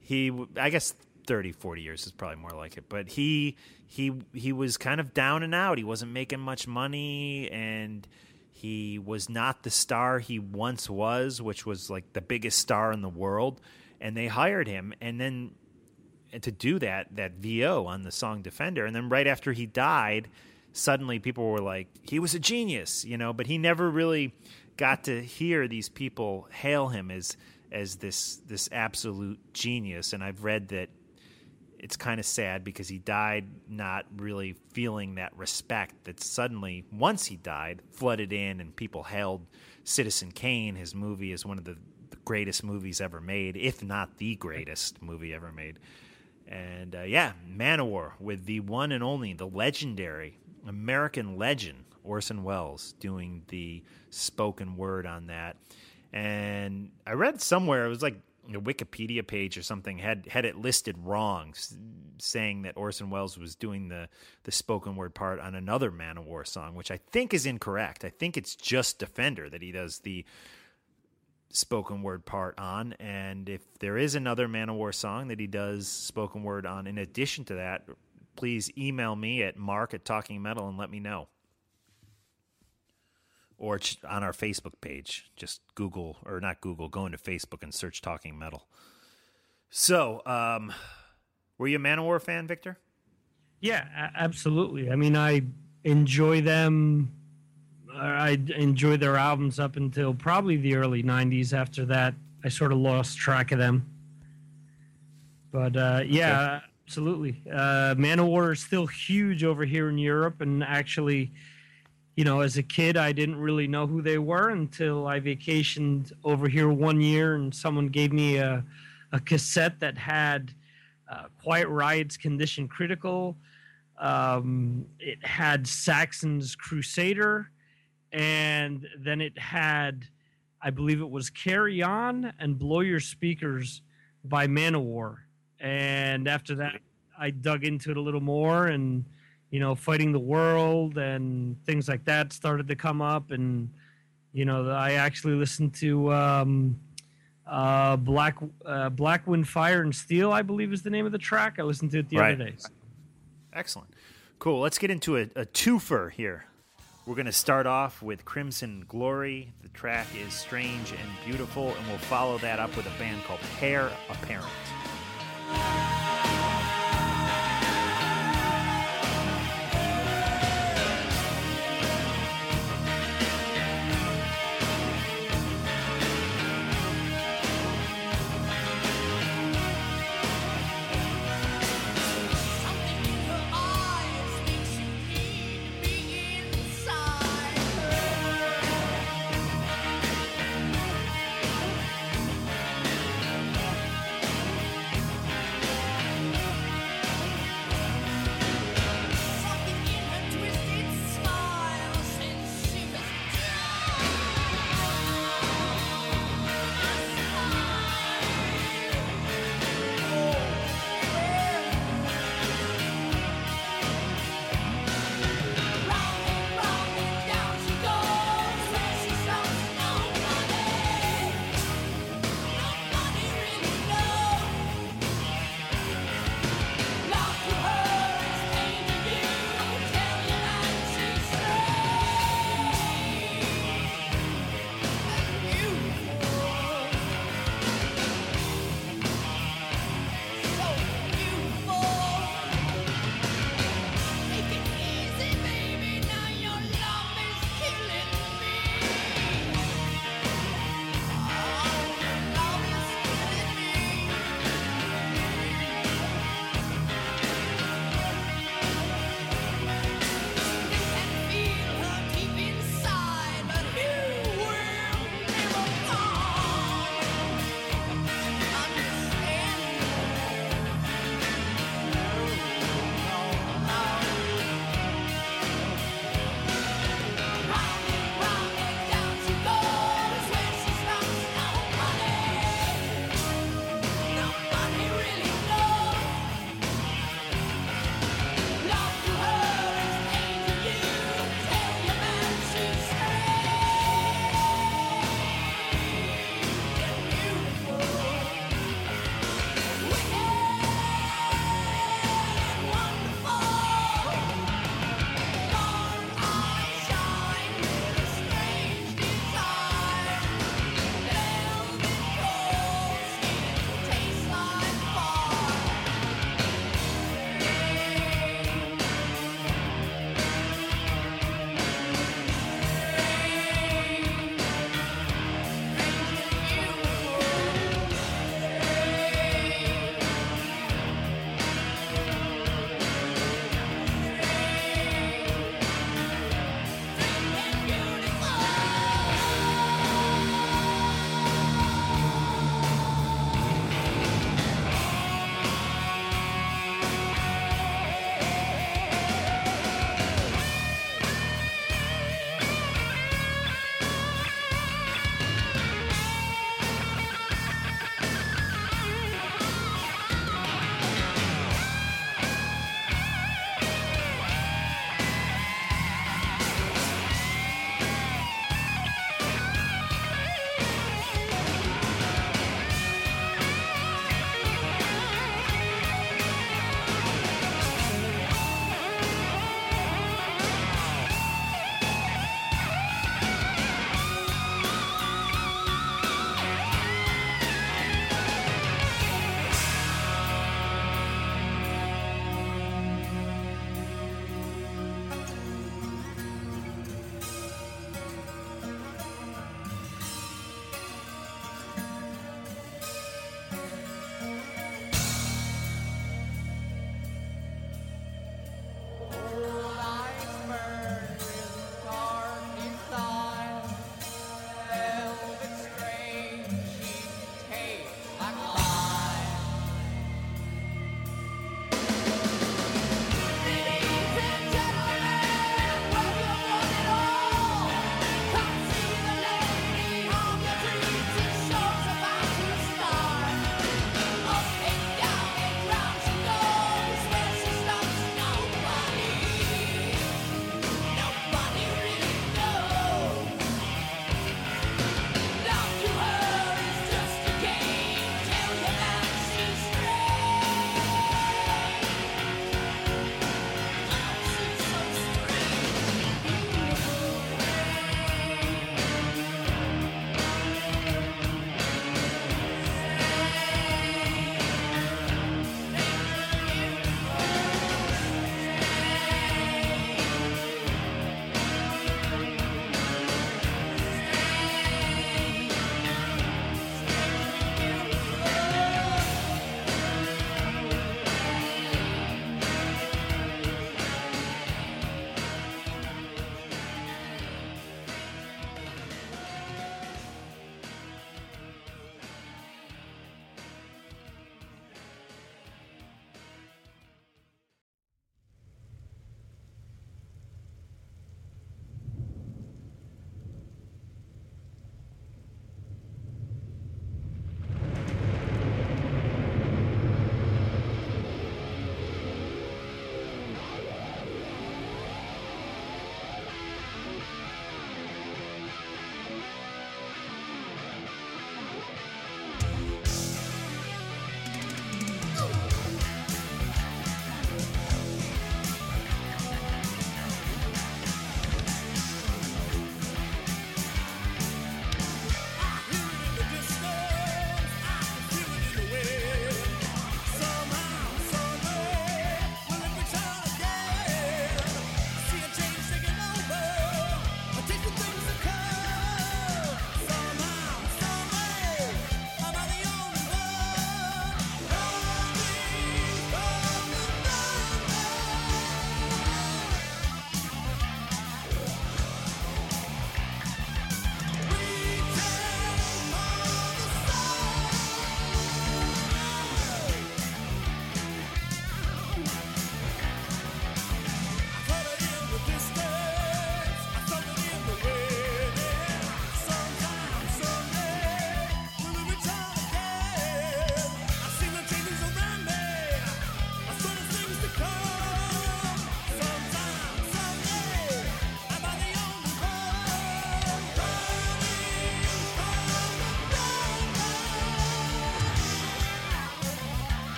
he I guess 30 40 years is probably more like it. But he he he was kind of down and out. He wasn't making much money and he was not the star he once was, which was like the biggest star in the world. And they hired him and then to do that that VO on the song Defender and then right after he died suddenly people were like he was a genius you know but he never really got to hear these people hail him as as this this absolute genius and I've read that it's kind of sad because he died not really feeling that respect that suddenly once he died flooded in and people hailed Citizen Kane his movie as one of the greatest movies ever made if not the greatest movie ever made and uh, yeah, Manowar with the one and only, the legendary American legend Orson Welles doing the spoken word on that. And I read somewhere it was like a Wikipedia page or something had had it listed wrong, saying that Orson Welles was doing the the spoken word part on another Manowar song, which I think is incorrect. I think it's just Defender that he does the spoken word part on. And if there is another Manowar song that he does spoken word on in addition to that, please email me at mark at Talking Metal and let me know. Or on our Facebook page. Just Google, or not Google, go into Facebook and search Talking Metal. So, um, were you a Manowar fan, Victor? Yeah, absolutely. I mean, I enjoy them. I enjoy their albums up until probably the early '90s. After that, I sort of lost track of them. But uh, yeah, absolutely. Uh, Manowar is still huge over here in Europe, and actually, you know, as a kid, I didn't really know who they were until I vacationed over here one year and someone gave me a, a cassette that had uh, Quiet Riot's Condition Critical. Um, it had Saxon's Crusader, and then it had, I believe it was Carry On and Blow Your Speakers by Manowar. And after that, I dug into it a little more and you know, fighting the world and things like that started to come up. And, you know, I actually listened to um, uh, Black uh, Black Wind, Fire, and Steel, I believe is the name of the track. I listened to it the Right. other day. Excellent. Cool. Let's get into a, a twofer here. We're going to start off with Crimson Glory. The track is Strange and Beautiful, and we'll follow that up with a band called Heir Apparent.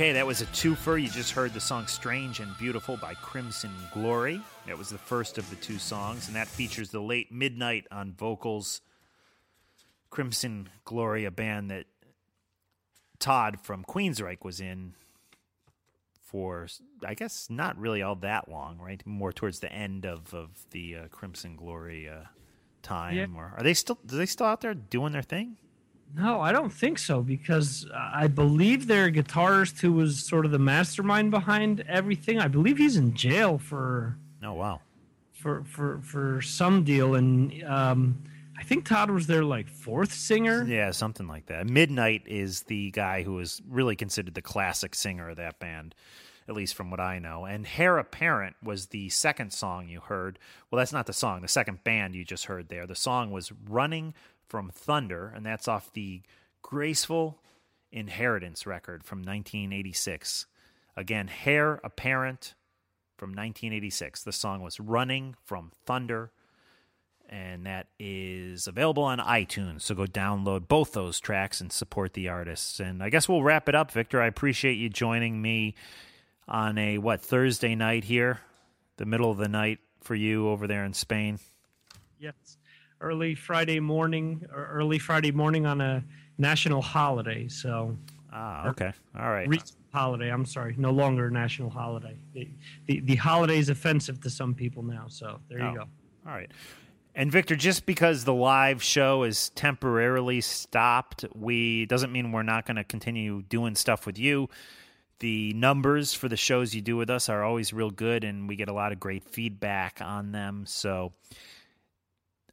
Okay, that was a twofer. You just heard the song Strange and Beautiful by Crimson Glory. That was the first of the two songs, and that features the late Midnight on vocals. Crimson Glory, a band that Todd from Queensryche was in for, I guess, not really all that long, right? More towards the end of, of the uh, Crimson Glory uh, time. Yeah. Or are they still? Are they still out there doing their thing? No, I don't think so because I believe their guitarist, who was sort of the mastermind behind everything, I believe he's in jail for Oh wow. for for for some deal, and um, I think Todd was their like fourth singer. Yeah, something like that. Midnight is the guy who is really considered the classic singer of that band, at least from what I know. And Heir Apparent was the second song you heard. Well, that's not the song, the second band you just heard there. The song was Running from Thunder, and that's off the Graceful Inheritance record from 1986. Again, Heir Apparent from 1986. The song was Running from Thunder and that is available on iTunes. So go download both those tracks and support the artists. And I guess we'll wrap it up, Victor. I appreciate you joining me on a what Thursday night here, the middle of the night for you over there in Spain. Yes, early Friday morning or early Friday morning on a national holiday. So Ah, okay, all right. recent holiday. I'm sorry, no longer a national holiday. The, the the holiday is offensive to some people now. So there you Oh, go. All right. And Victor, just because the live show is temporarily stopped, we doesn't mean we're not going to continue doing stuff with you. The numbers for the shows you do with us are always real good, and we get a lot of great feedback on them. So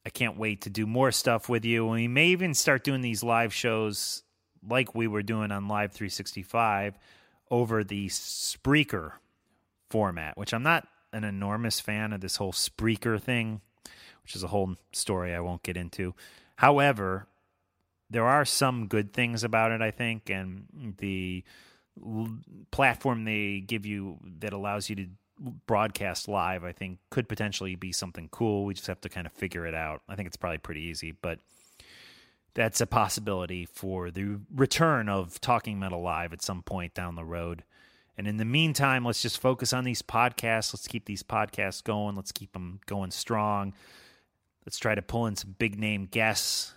I can't wait to do more stuff with you. And we may even start doing these live shows like we were doing on Live 365 over the Spreaker format, which I'm not an enormous fan of this whole Spreaker thing, which is a whole story I won't get into. However, there are some good things about it, I think, and the platform they give you that allows you to broadcast live, I think, could potentially be something cool. We just have to kind of figure it out. I think it's probably pretty easy, but that's a possibility for the return of Talking Metal Live at some point down the road. And in the meantime, let's just focus on these podcasts. Let's keep these podcasts going. Let's keep them going strong. Let's try to pull in some big name guests.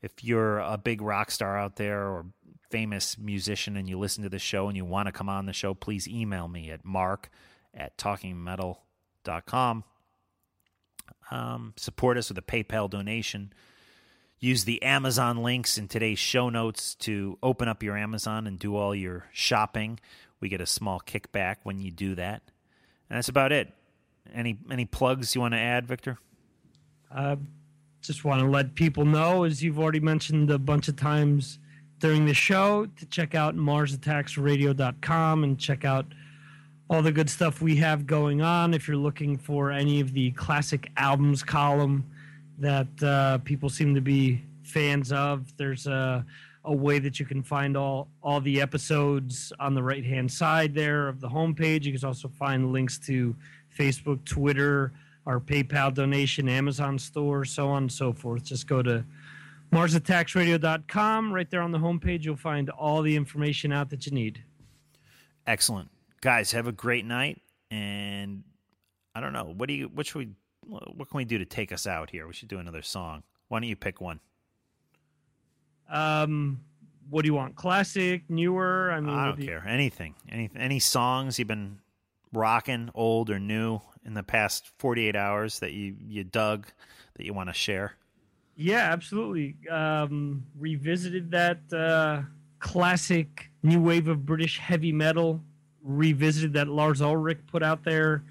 If you're a big rock star out there or famous musician and you listen to the show and you want to come on the show, please email me at mark at talkingmetal.com. Um, support us with a PayPal donation. Use the Amazon links in today's show notes to open up your Amazon and do all your shopping. We get a small kickback when you do that. And that's about it. Any any plugs you want to add, Victor? Uh, just want to let people know, as you've already mentioned a bunch of times during the show, to check out MarsAttacksRadio.com and check out all the good stuff we have going on. If you're looking for any of the classic albums column that uh, people seem to be fans of, there's a, a way that you can find all, all the episodes on the right hand side there of the homepage. You can also find links to Facebook, Twitter, our PayPal donation, Amazon store, so on and so forth. Just go to MarsAttacksRadio.com. Right there on the homepage, you'll find all the information out that you need. Excellent. Guys, have a great night and I don't know, what do you what should we what can we do to take us out here? We should do another song. Why don't you pick one? Um, what do you want? Classic, newer? I mean, I don't do you- care. Anything. Any any songs you've been rocking, old or new, in the past forty eight hours that you you dug that you want to share? Yeah, absolutely. Um, revisited that uh, classic new wave of British heavy metal. Revisited that Lars Ulrich put out there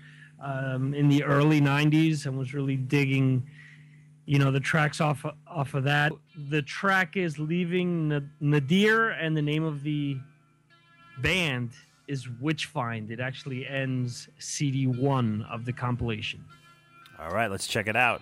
um, in the early '90s, and was really digging, you know, the tracks off off of that. The track is "Leaving Nadir," and the name of the band is Witchfynde. It actually ends CD one of the compilation. All right, let's check it out.